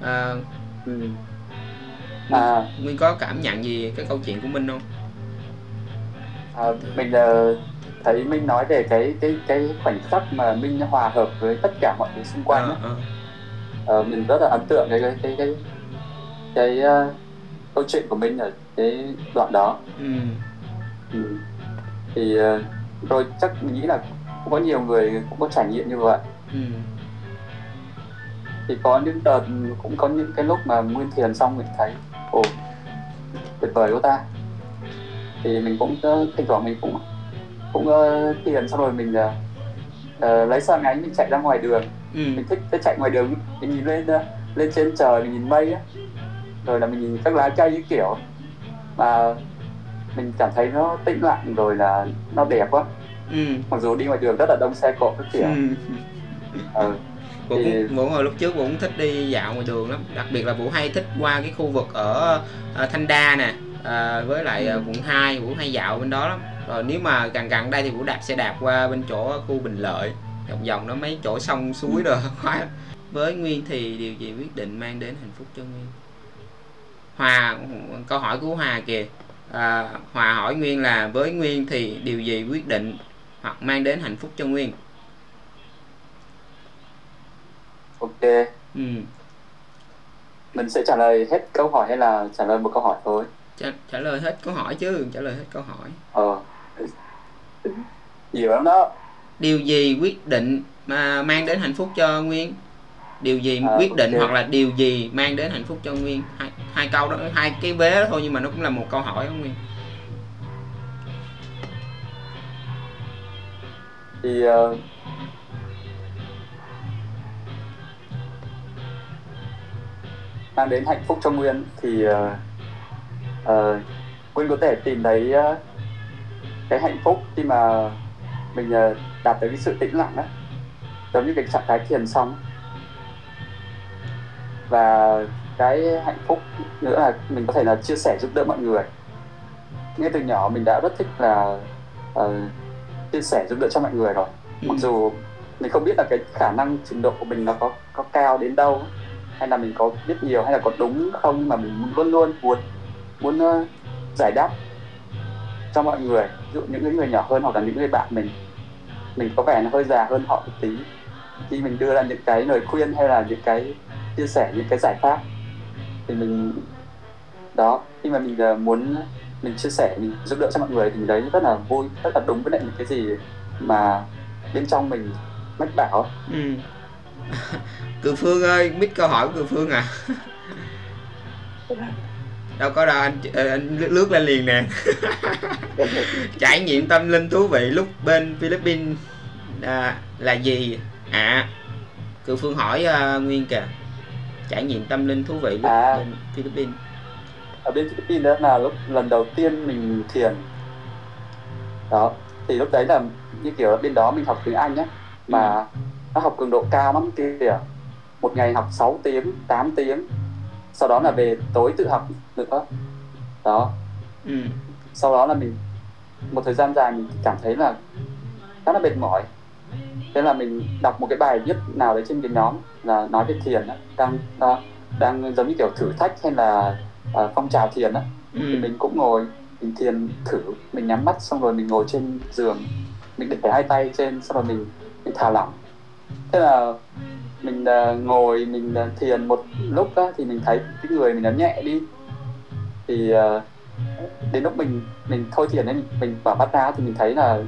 à, Ừ. À, nguyên có cảm nhận gì cái câu chuyện của minh không à, mình thấy Minh nói về cái cái cái khoảnh khắc mà Minh hòa hợp với tất cả mọi người xung quanh Ờ, ấy. ờ. Ờ, mình rất là ấn tượng cái cái cái cái, cái câu chuyện của Minh ở cái đoạn đó. ừ Ừ. Thì ờ, rồi chắc mình nghĩ là cũng có nhiều người cũng có trải nghiệm như vậy. ừ Thì có những đợt cũng có những cái lúc mà nguyên thiền xong mình thấy ồ tuyệt vời quá ta. Thì mình cũng ờ, thỉnh thoảng mình cũng cũng ờ, thiền xong rồi mình ờ, ờ, lấy sang ánh mình chạy ra ngoài đường ừ mình thích cái chạy ngoài đường mình nhìn lên ờ, lên trên trời mình nhìn mây á rồi là mình các lá cây cái kiểu. Mà mình cảm thấy nó tĩnh lặng rồi là nó đẹp quá. Ừ. Mặc dù đi ngoài đường rất là đông xe cộ các kiểu. Ừ. ừ. Vũ, Thì- Vũ hồi lúc trước Vũ cũng thích đi dạo ngoài đường lắm. Đặc biệt là Vũ hay thích qua cái khu vực ở à, Thanh Đa nè. À, với lại à, Ừ. quận 2 Vũ hay dạo bên đó lắm. Rồi nếu mà gần gần đây thì Vũ đạp xe đạp qua bên chỗ khu Bình Lợi. Vòng vòng đó mấy chỗ sông suối rồi khoái lắm. với Nguyên thì điều gì quyết định mang đến hạnh phúc cho Nguyên Hòa câu hỏi của Hòa kìa. À, Hòa hỏi Nguyên là với Nguyên thì điều gì quyết định hoặc mang đến hạnh phúc cho Nguyên? Ok. Ừ. mình sẽ trả lời hết câu hỏi hay là trả lời một câu hỏi thôi? Trả, trả lời hết câu hỏi chứ trả lời hết câu hỏi. Ờ. Nhiều lắm đó. Điều gì quyết định mà mang đến hạnh phúc cho nguyên điều gì À, quyết định ok. hoặc là điều gì mang đến hạnh phúc cho nguyên? Hai, hai câu đó hai cái vế đó thôi nhưng mà nó cũng là một câu hỏi đó nguyên. Thì ờ, mang đến hạnh phúc cho Nguyên thì ờ, ờ, Nguyên có thể tìm thấy ờ, cái hạnh phúc khi mà mình ờ, đạt tới cái sự tĩnh lặng đó giống như cái trạng thái thiền xong và cái hạnh phúc nữa là mình có thể là chia sẻ giúp đỡ mọi người. Ngay từ nhỏ mình đã rất thích là ờ, chia sẻ giúp đỡ cho mọi người rồi. Ừ. mặc dù mình không biết là cái khả năng trình độ của mình nó có có cao đến đâu hay là mình có biết nhiều hay là có đúng không nhưng mà mình luôn luôn muốn muốn ờ, giải đáp cho mọi người. Ví dụ những người nhỏ hơn hoặc là những người bạn mình mình có vẻ là hơi già hơn họ một tí. Khi mình đưa ra những cái lời khuyên hay là những cái chia sẻ những cái giải pháp. Thì mình đó khi mà mình ờ, muốn mình chia sẻ mình giúp đỡ cho mọi người thì mình thấy rất là vui rất là đúng với lại những cái gì mà bên trong mình mách bảo ừ. Cường Phương ơi biết câu hỏi của Cường Phương à? Đâu có đâu anh, ờ, anh lướt- lên liền nè. Trải nghiệm tâm linh thú vị lúc bên Philippines à, là gì? À Cường Phương hỏi à, Nguyên kìa trải nghiệm tâm linh thú vị lúc À. bên Philippines. Ở bên Philippines đó là lúc lần đầu tiên mình thiền đó thì lúc đấy là như kiểu ở bên đó mình học tiếng Anh nhá mà nó học cường độ cao lắm kìa. Một ngày học 6 tiếng 8 tiếng. Sau đó là về tối tự học nữa. Đó. Ừ. sau đó là mình một thời gian dài mình cảm thấy là khá là mệt mỏi thế là mình đọc một cái bài viết nào đấy trên cái nhóm là nói về thiền á đang đang, đang giống như kiểu thử thách hay là uh, phong trào thiền á. Ừ. thì mình cũng ngồi mình thiền thử mình nhắm mắt xong rồi mình ngồi trên giường mình để hai tay trên xong rồi mình mình thả lỏng. Thế là mình uh, ngồi mình uh, thiền một lúc á, thì mình thấy cái người mình nó nhẹ đi. Thì uh, đến lúc mình mình thôi thiền ấy mình, mình mở mắt ra thì mình thấy là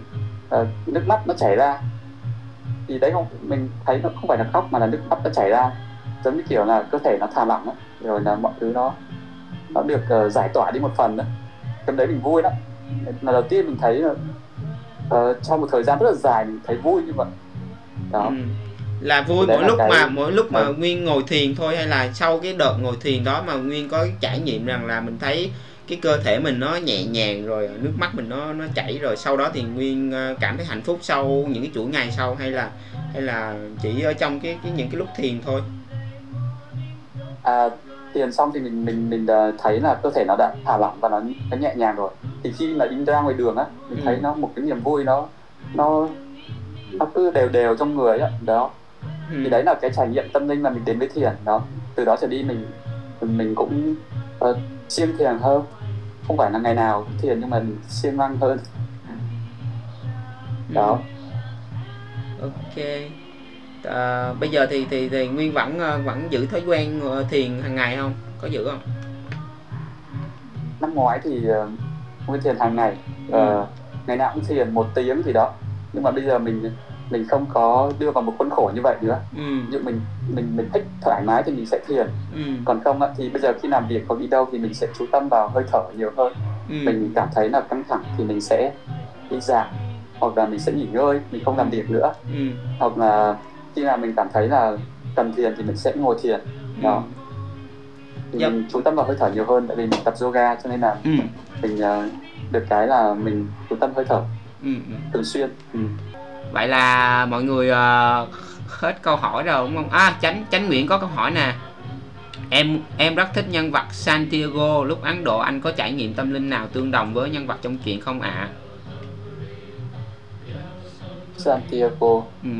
uh, nước mắt nó chảy ra thì đấy không mình thấy nó không phải là khóc mà là nước mắt nó chảy ra. Giống như kiểu là cơ thể nó thả lỏng á rồi là mọi thứ nó nó được uh, giải tỏa đi một phần đó cái đấy mình vui lắm. Là đầu tiên mình thấy là uh, trong một thời gian rất là dài mình thấy vui như vậy. Đó. Ừ. là vui Đấy mỗi là lúc cái- mà mỗi lúc mà Ừ. nguyên ngồi thiền thôi hay là sau cái đợt ngồi thiền đó mà nguyên có trải nghiệm rằng là mình thấy cái cơ thể mình nó nhẹ nhàng rồi nước mắt mình nó nó chảy rồi sau đó thì nguyên ờ, cảm thấy hạnh phúc sau những cái chuỗi ngày sau hay là hay là chỉ ở trong cái, cái những cái lúc thiền thôi à, thiền xong thì mình mình mình uh, thấy là cơ thể nó đã thả lỏng và nó, nó nhẹ nhàng rồi thì khi mà đi ra ngoài đường á mình Ừ. thấy nó một cái niềm vui nó nó nó cứ đều đều trong người á đó ừ. thì đấy là cái trải nghiệm tâm linh mà mình đến với thiền đó từ đó trở đi mình mình cũng uh, siêng thiền hơn. Không phải là ngày nào cũng thiền nhưng mà siêng năng hơn. Đó. Ok. À, bây giờ thì thì thì nguyên vẫn ờ, vẫn giữ thói quen ờ, thiền hàng ngày không? Có giữ không? Năm ngoái thì uh, nguyên thiền hàng ngày. Ừ. Ờ, ngày nào cũng thiền một tiếng gì đó. Nhưng mà bây giờ mình mình không có đưa vào một khuôn khổ như vậy nữa. Ừ. Dụ mình mình mình thích thoải mái thì mình sẽ thiền. Ừ. Còn không á, thì bây giờ khi làm việc có đi đâu thì mình sẽ chú tâm vào hơi thở nhiều hơn. Ừ. Mình cảm thấy là căng thẳng thì mình sẽ đi giảm hoặc là mình sẽ nghỉ ngơi mình không làm việc nữa. Ừ. Hoặc là khi nào mình cảm thấy là cần thiền thì mình sẽ ngồi thiền. Đó. Dạ. mình chú tâm vào hơi thở nhiều hơn tại vì mình tập yoga cho nên là ừ. mình ờ, được cái là mình chú tâm hơi thở ừ ừ. thường xuyên. Ừ. vậy là mọi người ờ, hết câu hỏi rồi đúng không? À chánh chánh nguyện có câu hỏi nè. Em em rất thích nhân vật Santiago. Lúc Ấn Độ anh có trải nghiệm tâm linh nào tương đồng với nhân vật trong truyện không ạ? Santiago. Ừ.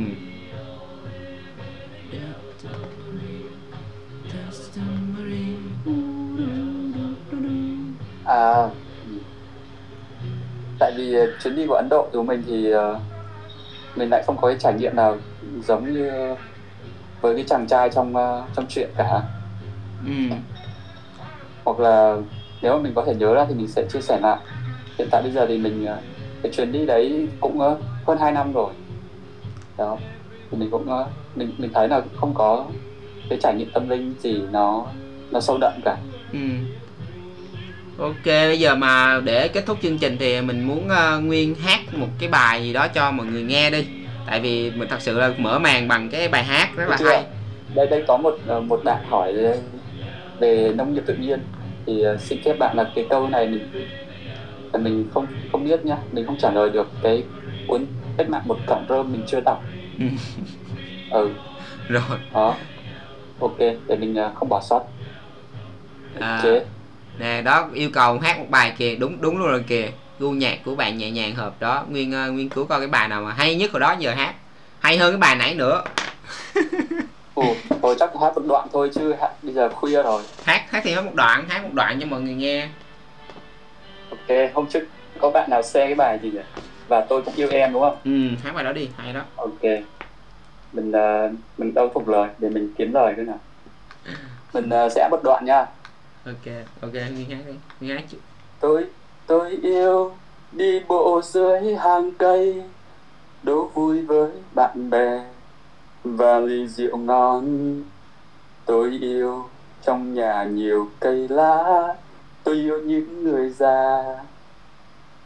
à tại vì chuyến đi của Ấn Độ của mình thì ờ, mình lại không có cái trải nghiệm nào giống như với cái chàng trai trong ờ, trong truyện cả. Ừ. hoặc là nếu mà mình có thể nhớ ra thì mình sẽ chia sẻ lại. Hiện tại bây giờ thì mình ờ, cái chuyến đi đấy cũng ờ, hơn 2 năm rồi. Đó. Thì mình cũng mình mình thấy là không có cái trải nghiệm tâm linh gì nó nó sâu đậm cả. Ừ. Ok, bây giờ mà để kết thúc chương trình thì mình muốn ờ, Nguyên hát một cái bài gì đó cho mọi người nghe đi. Tại vì mình thật sự là mở màn bằng cái bài hát rất là hay. đây đây có một ờ, một bạn hỏi về nông nghiệp tự nhiên thì ờ, xin phép bạn là cái câu này mình mình không không biết nhá mình không trả lời được cái cuốn cách mạng một cọng rơm mình chưa đọc Ừ. Rồi. đó ok để mình không bỏ sót À, chế nè đó yêu cầu hát một bài kìa, đúng đúng luôn rồi kìa. Gu nhạc của bạn nhẹ nhàng hợp đó. Nguyên ờ, Nguyên cứu coi cái bài nào mà hay nhất rồi đó giờ hát. Hay hơn cái bài nãy nữa. Ồ, thôi chắc hát một đoạn thôi chứ hát, bây giờ khuya rồi Hát hát thì hát một đoạn, hát một đoạn cho mọi người nghe. ok hôm trước có bạn nào share cái bài gì nhỉ và tôi cũng yêu em đúng không Ừ, hát bài đó đi, hay đó. ok mình ờ, mình đâu thuộc lời để mình kiếm lời cái nào mình ờ, sẽ một đoạn nha Ok, ok Nguyên hát đi. Nguyên hát chứ. tôi tôi yêu đi bộ dưới hàng cây đố vui với bạn bè và ly rượu ngon tôi yêu trong nhà nhiều cây lá tôi yêu những người già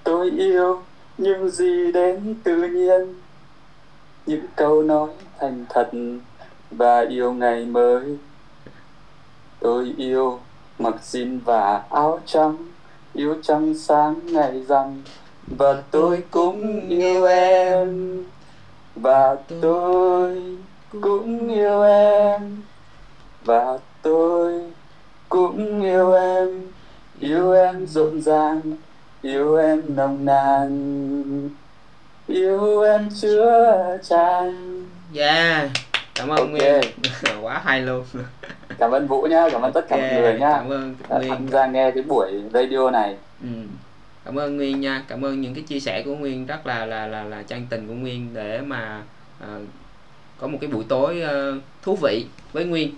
tôi yêu những gì đến tự nhiên những câu nói thành thật và yêu ngày mới tôi yêu mặc jean và áo trắng yêu trăng sáng ngày rằm. Và tôi cũng yêu em. Và tôi cũng yêu em. Và tôi cũng yêu em. Yêu em rộn ràng yêu em nồng nàn. Yêu em chứa chan. Yeah cảm ơn Ok. nguyên. Quá hay luôn cảm ơn vũ nhá cảm ơn tất cả Ok, mọi người nhá. cảm ơn đã nguyên. tham gia nghe cái buổi radio này. Ừ. cảm ơn nguyên nha. Cảm ơn những cái chia sẻ của nguyên rất là là là là chân tình của nguyên để mà ờ, có một cái buổi tối ờ, thú vị với nguyên.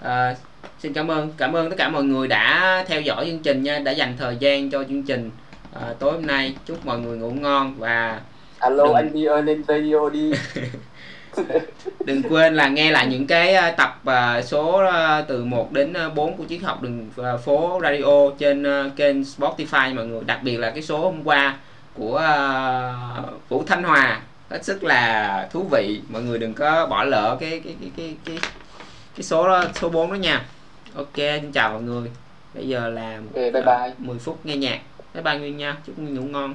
Ờ, xin cảm ơn cảm ơn tất cả mọi người đã theo dõi chương trình nha đã dành thời gian cho chương trình ờ, tối hôm nay. Chúc mọi người ngủ ngon và alo Đừng- anh đi ơi lên radio đi đừng quên là nghe lại những cái ờ, tập ờ, số ờ, từ 1 đến ờ, 4 của chiếc học đường phố radio trên kênh Spotify. Mọi người đặc biệt là cái số hôm qua của Vũ Thanh Hòa. Hết sức là thú vị. Mọi người đừng có bỏ lỡ cái cái cái cái cái, cái số đó, số 4 đó nha. Ok xin chào mọi người. Bây giờ là Ok, bye bye. 10 phút nghe nhạc. Bye bye Nguyên nha. Chúc Nguyên ngủ ngon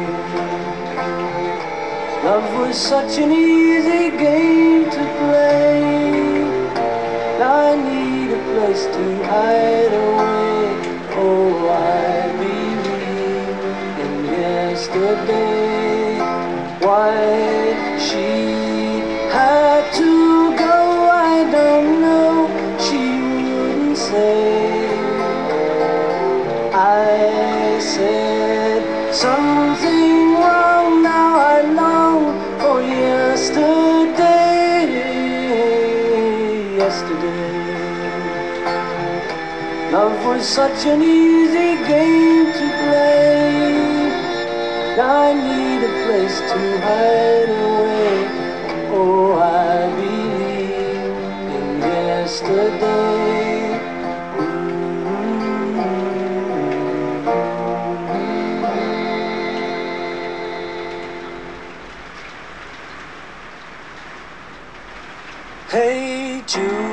Love was such an easy game to play. I need a place to hide away. Oh, I believe in yesterday. Why she was such an easy game to play. I need a place to hide away. Oh, I believe in yesterday. Hey Jude,